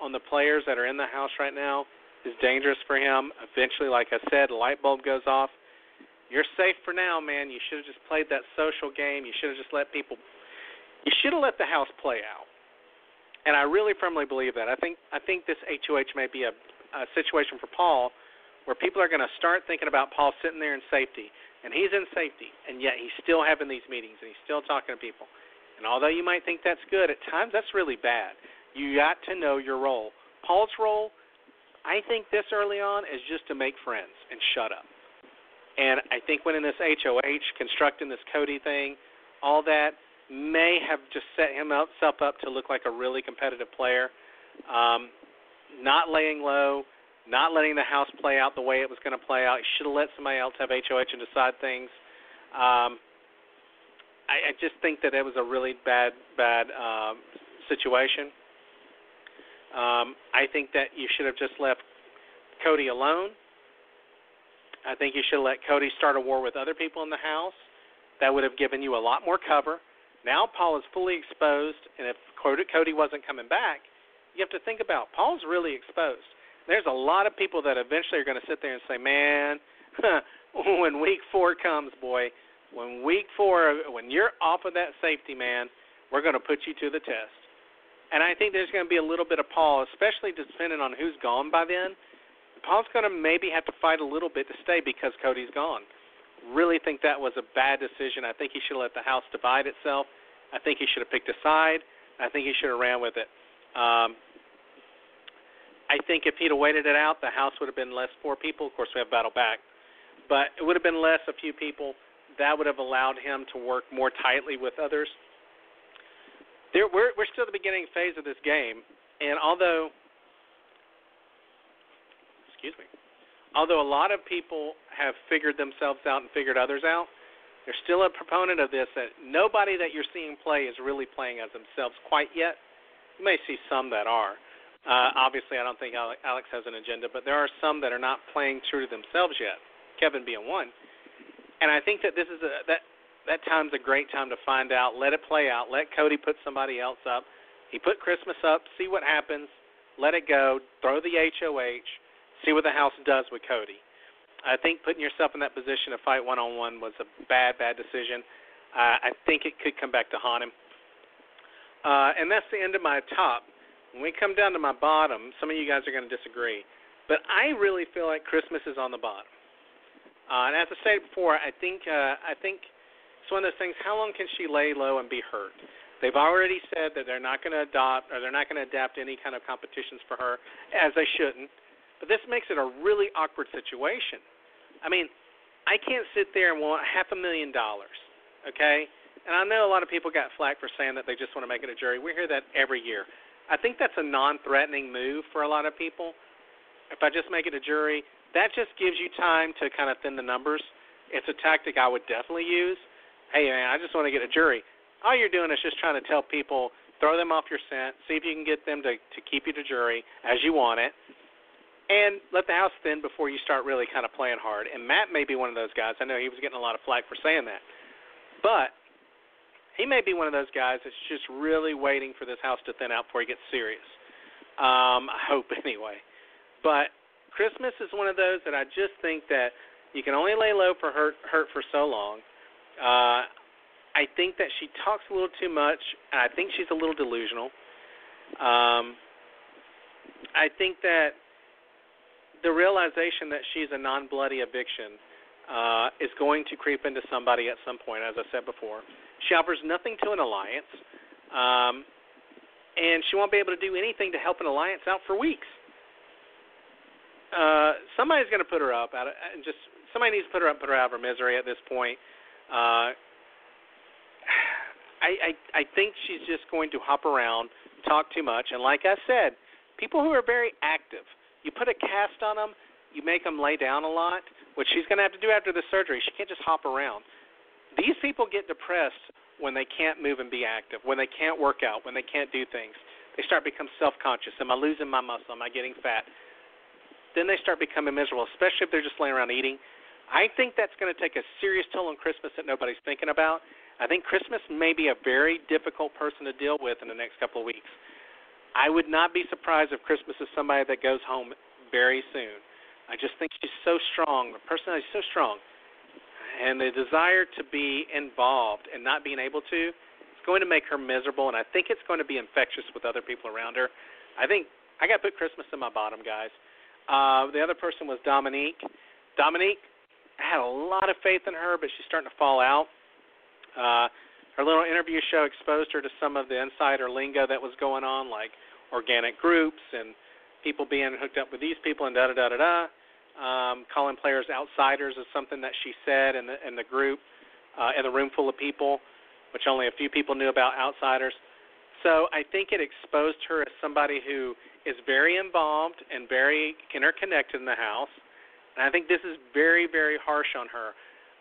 on the players that are in the house right now is dangerous for him. Eventually, like I said, the light bulb goes off. You're safe for now, man. You should have just played that social game. You should have just let people. You should have let the house play out. And I really firmly believe that. I think I think this HOH may be a, a situation for Paul where people are going to start thinking about Paul sitting there in safety, and he's in safety, and yet he's still having these meetings and he's still talking to people. And although you might think that's good, at times that's really bad. You got to know your role. Paul's role, I think this early on is just to make friends and shut up. And I think when in this HOH, constructing this Cody thing, all that may have just set himself up to look like a really competitive player. Um, not laying low, not letting the house play out the way it was going to play out. He should have let somebody else have HOH and decide things. Um, I, I just think that it was a really bad, bad um, situation. Um, I think that you should have just left Cody alone. I think you should have let Cody start a war with other people in the house. That would have given you a lot more cover. Now Paul is fully exposed, and if Cody wasn't coming back, you have to think about Paul's really exposed there's a lot of people that eventually are going to sit there and say, man, *laughs* when week four comes, boy, when week four, when you're off of that safety, man, we're going to put you to the test. And I think there's going to be a little bit of Paul, especially depending on who's gone by then. Paul's going to maybe have to fight a little bit to stay because Cody's gone. Really think that was a bad decision. I think he should have let the house divide itself. I think he should have picked a side. I think he should have ran with it. Um, I think if he'd have waited it out, the House would have been less four people. Of course, we have battle back, but it would have been less a few people. That would have allowed him to work more tightly with others. There, we're we're still the beginning phase of this game, and although, excuse me, although a lot of people have figured themselves out and figured others out, there's still a proponent of this that nobody that you're seeing play is really playing as themselves quite yet. You may see some that are, uh, obviously, I don't think Alex has an agenda, but there are some that are not playing true to themselves yet. Kevin being one, and I think that this is a that that time's a great time to find out. Let it play out. Let Cody put somebody else up. He put Christmas up. See what happens. Let it go. Throw the HOH. See what the house does with Cody. I think putting yourself in that position to fight one on one was a bad, bad decision. Uh, I think it could come back to haunt him. Uh, and that's the end of my top. When we come down to my bottom, some of you guys are going to disagree, but I really feel like Christmas is on the bottom. Uh, and as I said before, I think uh, I think it's one of those things. How long can she lay low and be hurt? They've already said that they're not going to adopt or they're not going to adapt any kind of competitions for her, as they shouldn't. But this makes it a really awkward situation. I mean, I can't sit there and want half a million dollars, okay? And I know a lot of people got flack for saying that they just want to make it a jury. We hear that every year. I think that's a non-threatening move for a lot of people. If I just make it a jury, that just gives you time to kind of thin the numbers. It's a tactic I would definitely use. Hey man, I just want to get a jury. All you're doing is just trying to tell people, throw them off your scent, see if you can get them to to keep you to jury as you want it, and let the house thin before you start really kind of playing hard. And Matt may be one of those guys. I know he was getting a lot of flack for saying that, but he may be one of those guys that's just really waiting for this house to thin out before he gets serious. Um, I hope *laughs* anyway. But Christmas is one of those that I just think that you can only lay low for hurt hurt for so long. Uh, I think that she talks a little too much, and I think she's a little delusional. Um, I think that the realization that she's a non-bloody eviction uh, is going to creep into somebody at some point, as I said before. She offers nothing to an alliance, um, and she won't be able to do anything to help an alliance out for weeks. Uh, somebody's going to put her up out of, and just somebody needs to put her up, put her out of her misery at this point. Uh, *sighs* I, I I think she's just going to hop around, talk too much, and like I said, people who are very active, you put a cast on them, you make them lay down a lot, which she's going to have to do after the surgery. She can't just hop around. These people get depressed when they can't move and be active, when they can't work out, when they can't do things. They start become self-conscious. Am I losing my muscle? Am I getting fat? then they start becoming miserable, especially if they're just laying around eating. I think that's going to take a serious toll on Christmas that nobody's thinking about. I think Christmas may be a very difficult person to deal with in the next couple of weeks. I would not be surprised if Christmas is somebody that goes home very soon. I just think she's so strong. The personality is so strong. And the desire to be involved and not being able to, it's going to make her miserable. And I think it's going to be infectious with other people around her. I think I got to put Christmas in my bottom, guys. Uh, the other person was Dominique. Dominique I had a lot of faith in her, but she's starting to fall out. Uh, her little interview show exposed her to some of the insider lingo that was going on, like organic groups and people being hooked up with these people and da da da da da. Um, calling players outsiders is something that she said in the in the group, uh, in the room full of people, which only a few people knew about outsiders. So I think it exposed her as somebody who is very involved and very interconnected in the house. And I think this is very, very harsh on her.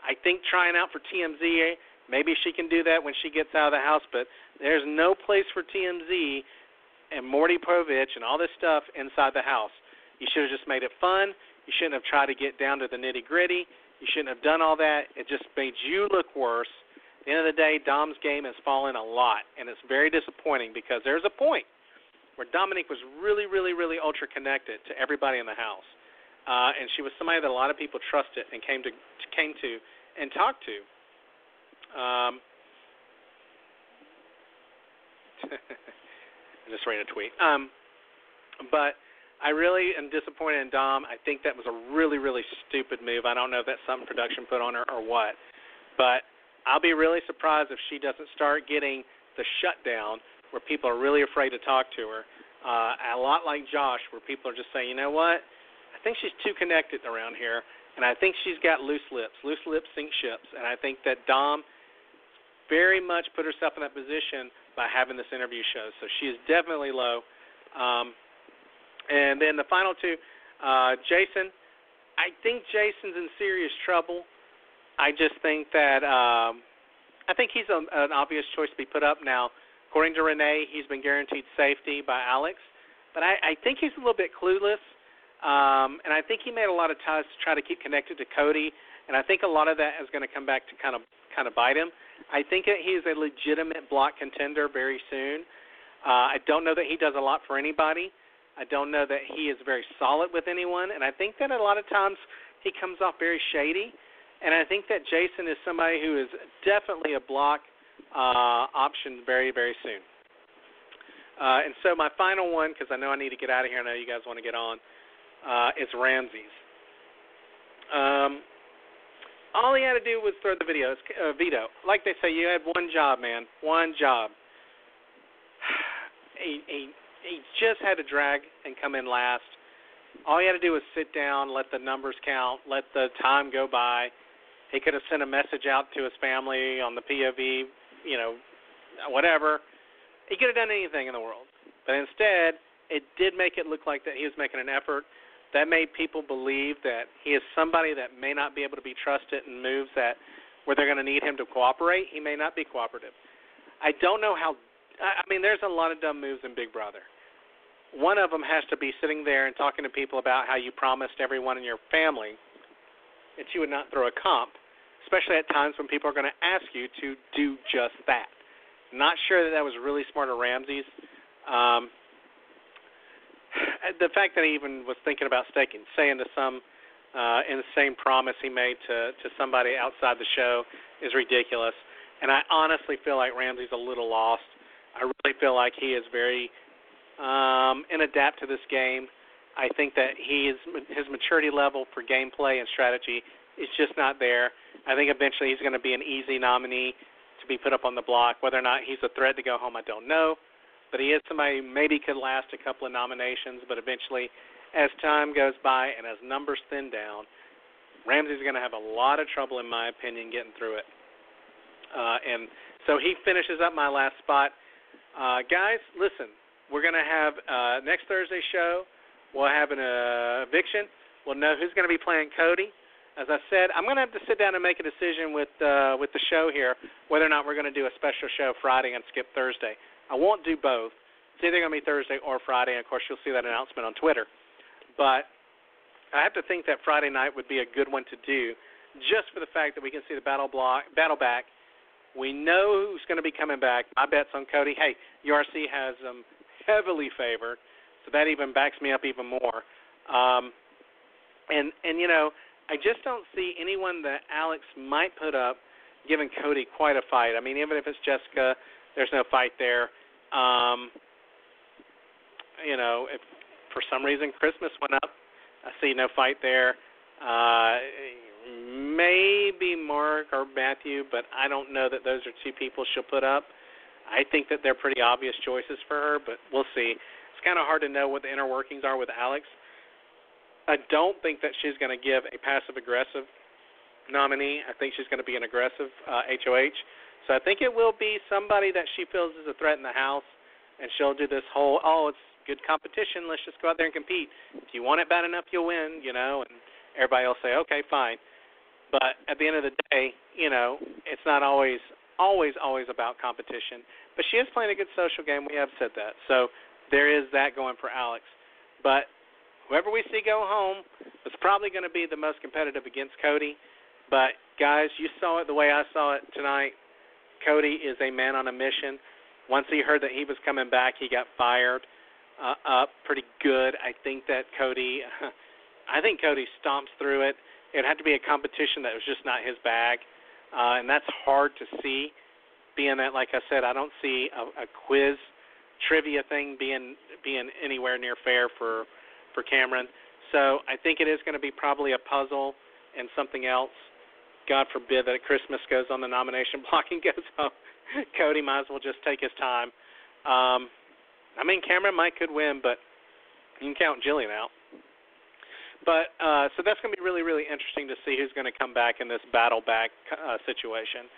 I think trying out for TMZ, maybe she can do that when she gets out of the house, but there's no place for TMZ and Maury Povich and all this stuff inside the house. You should have just made it fun. You shouldn't have tried to get down to the nitty gritty. You shouldn't have done all that. It just made you look worse. At the end of the day, Dom's game has fallen a lot, and it's very disappointing because there's a point where Dominique was really, really, really ultra connected to everybody in the house, uh, and she was somebody that a lot of people trusted and came to came to and talked to. Um, *laughs* I just ran a tweet. Um, but I really am disappointed in Dom. I think that was a really, really stupid move. I don't know if that's something production put on her or what, but I'll be really surprised if she doesn't start getting the shutdown where people are really afraid to talk to her. Uh, a lot like Josh, where people are just saying, you know what, I think she's too connected around here, and I think she's got loose lips. Loose lips sink ships, and I think that Dom very much put herself in that position by having this interview show. So she is definitely low. Um, and then the final two, uh, Jason. I think Jason's in serious trouble. I just think that um, I think he's a, an obvious choice to be put up now. According to Renee, he's been guaranteed safety by Alex, but I, I think he's a little bit clueless, um, and I think he made a lot of ties to try to keep connected to Cody, and I think a lot of that is going to come back to kind of kind of bite him. I think that he's a legitimate block contender very soon. Uh, I don't know that he does a lot for anybody. I don't know that he is very solid with anyone, and I think that a lot of times he comes off very shady. And I think that Jason is somebody who is definitely a block uh, option very, very soon. Uh, and so my final one, because I know I need to get out of here, I know you guys want to get on, uh, is Ramses. Um, all he had to do was throw the video, uh, veto. Like they say, you had one job, man, one job. *sighs* he, he he just had to drag and come in last. All he had to do was sit down, let the numbers count, let the time go by. He could have sent a message out to his family on the POV you know, whatever. He could have done anything in the world, but instead, it did make it look like that he was making an effort. That made people believe that he is somebody that may not be able to be trusted in moves that where they're going to need him to cooperate. He may not be cooperative. I don't know how. I mean, there's a lot of dumb moves in Big Brother. One of them has to be sitting there and talking to people about how you promised everyone in your family that you would not throw a comp especially at times when people are going to ask you to do just that. Not sure that that was really smart of Ramses. Um, the fact that he even was thinking about staking, saying to some uh, insane promise he made to to somebody outside the show is ridiculous. And I honestly feel like Ramsey's a little lost. I really feel like he is very um, inadapt to this game. I think that he is his maturity level for gameplay and strategy is just not there. I think eventually he's going to be an easy nominee to be put up on the block. Whether or not he's a threat to go home, I don't know. But he is somebody who maybe could last a couple of nominations. But eventually, as time goes by and as numbers thin down, Ramsey's going to have a lot of trouble, in my opinion, getting through it. Uh, and so he finishes up my last spot. Uh, guys, listen, we're going to have uh, next Thursday show. We'll have an uh, eviction. We'll know who's going to be playing Cody. As I said, I'm going to have to sit down and make a decision with uh, with the show here whether or not we're going to do a special show Friday and skip Thursday. I won't do both. It's either going to be Thursday or Friday, and of course you'll see that announcement on Twitter. But I have to think that Friday night would be a good one to do, just for the fact that we can see the battle block, battle back. We know who's going to be coming back. My bet's on Cody. Hey, URC has them heavily favored, so that even backs me up even more. Um, and and you know, I just don't see anyone that Alex might put up giving Cody quite a fight. I mean, even if it's Jessica, there's no fight there. Um, you know, if for some reason Christmas went up, I see no fight there. Uh, maybe Mark or Matthew, but I don't know that those are two people she'll put up. I think that they're pretty obvious choices for her, but we'll see. It's kind of hard to know what the inner workings are with Alex. I don't think that she's going to give a passive aggressive nominee. I think she's going to be an aggressive uh, HOH. So I think it will be somebody that she feels is a threat in the house, and she'll do this whole oh it's good competition. Let's just go out there and compete. If you want it bad enough, you'll win. You know, and everybody will say okay fine. But at the end of the day, you know, it's not always always always about competition. But she is playing a good social game. We have said that. So there is that going for Alex. But whoever we see go home is probably going to be the most competitive against Cody. But guys, you saw it the way I saw it tonight. Cody is a man on a mission. Once he heard that he was coming back, he got fired uh, up pretty good. I think that Cody, *laughs* I think Cody stomps through it. It had to be a competition that was just not his bag, uh, and that's hard to see. Being that, like I said, I don't see a, a quiz trivia thing being being anywhere near fair for for Cameron. So I think it is going to be probably a puzzle and something else. God forbid that Christmas goes on the nomination *laughs* block and goes home. Cody might as well just take his time. Um, I mean, Cameron might could win, but you can count Jillian out. But uh, so that's going to be really, really interesting to see who's going to come back in this battle back uh, situation,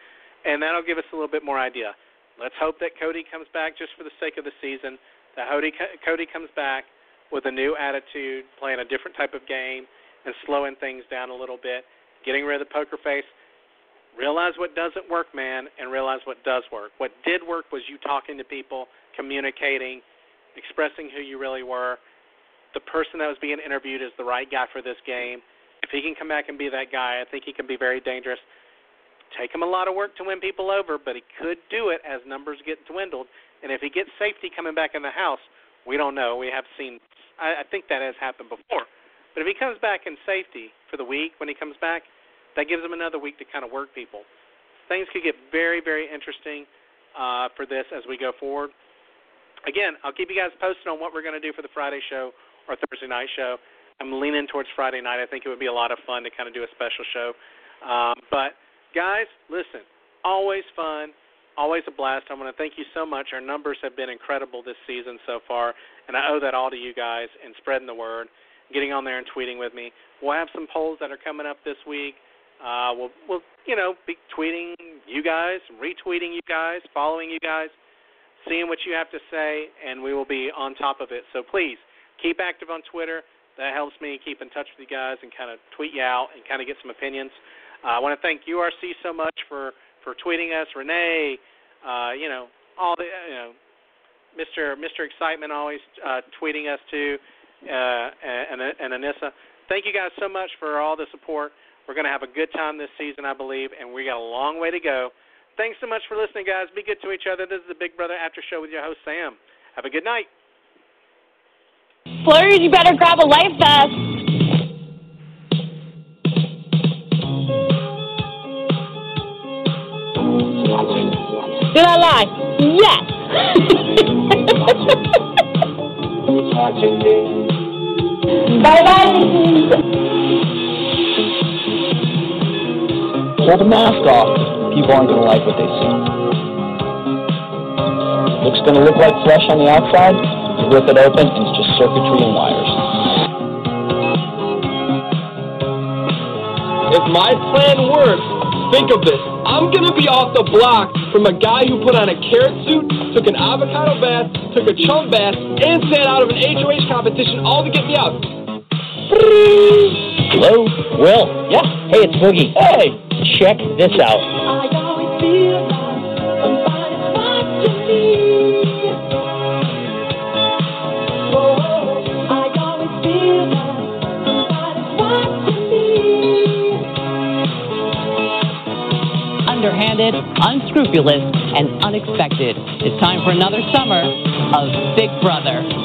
and that'll give us a little bit more idea. Let's hope that Cody comes back just for the sake of the season. That Cody Cody comes back with a new attitude, playing a different type of game, and slowing things down a little bit, getting rid of the poker face. Realize what doesn't work, man, and realize what does work. What did work was you talking to people, communicating, expressing who you really were. The person that was being interviewed is the right guy for this game. If he can come back and be that guy, I think he can be very dangerous. Take him a lot of work to win people over, but he could do it as numbers get dwindled. And if he gets safety coming back in the house, we don't know. We have seen. I, I think that has happened before. But if he comes back in safety for the week when he comes back, that gives him another week to kind of work people. Things could get very, very interesting uh, for this as we go forward again, I'll keep you guys posted on what we're going to do for the Friday show or Thursday night show. I'm leaning towards Friday night. I think it would be a lot of fun to kind of do a special show. Um, but guys, listen, always fun, always a blast. I want to thank you so much. Our numbers have been incredible this season so far, and I owe that all to you guys and spreading the word, getting on there and tweeting with me. We'll have some polls that are coming up this week. Uh, we'll, we'll, you know, be tweeting you guys, retweeting you guys, following you guys seeing what you have to say, and we will be on top of it. So please keep active on Twitter. That helps me keep in touch with you guys and kind of tweet you out and kind of get some opinions. Uh, I want to thank URC so much for for tweeting us, Renee. Uh, you know all the you know, Mr. Mr. Excitement always uh, tweeting us too, uh, and and Anissa. Thank you guys so much for all the support. We're going to have a good time this season, I believe, and we got a long way to go Thanks so much for listening, guys. Be good to each other. This is the Big Brother After Show with your host, Sam. Have a good night. Flurries, you better grab a life vest. Did I lie? Yes. *laughs* bye bye. Pull the mask off. People aren't going to like what they see. Looks going to look like flesh on the outside. You rip it open, and it's just circuitry and wires. If my plan works, think of this. I'm gonna be off the block from a guy who put on a carrot suit, took an avocado bath, took a chum bath, and sat out of an HOH competition all to get me out. Hello? Will? Yeah. Hey, it's Boogie. Hey, check this out. Underhanded, unscrupulous, and unexpected. It's time for another summer of Big Brother.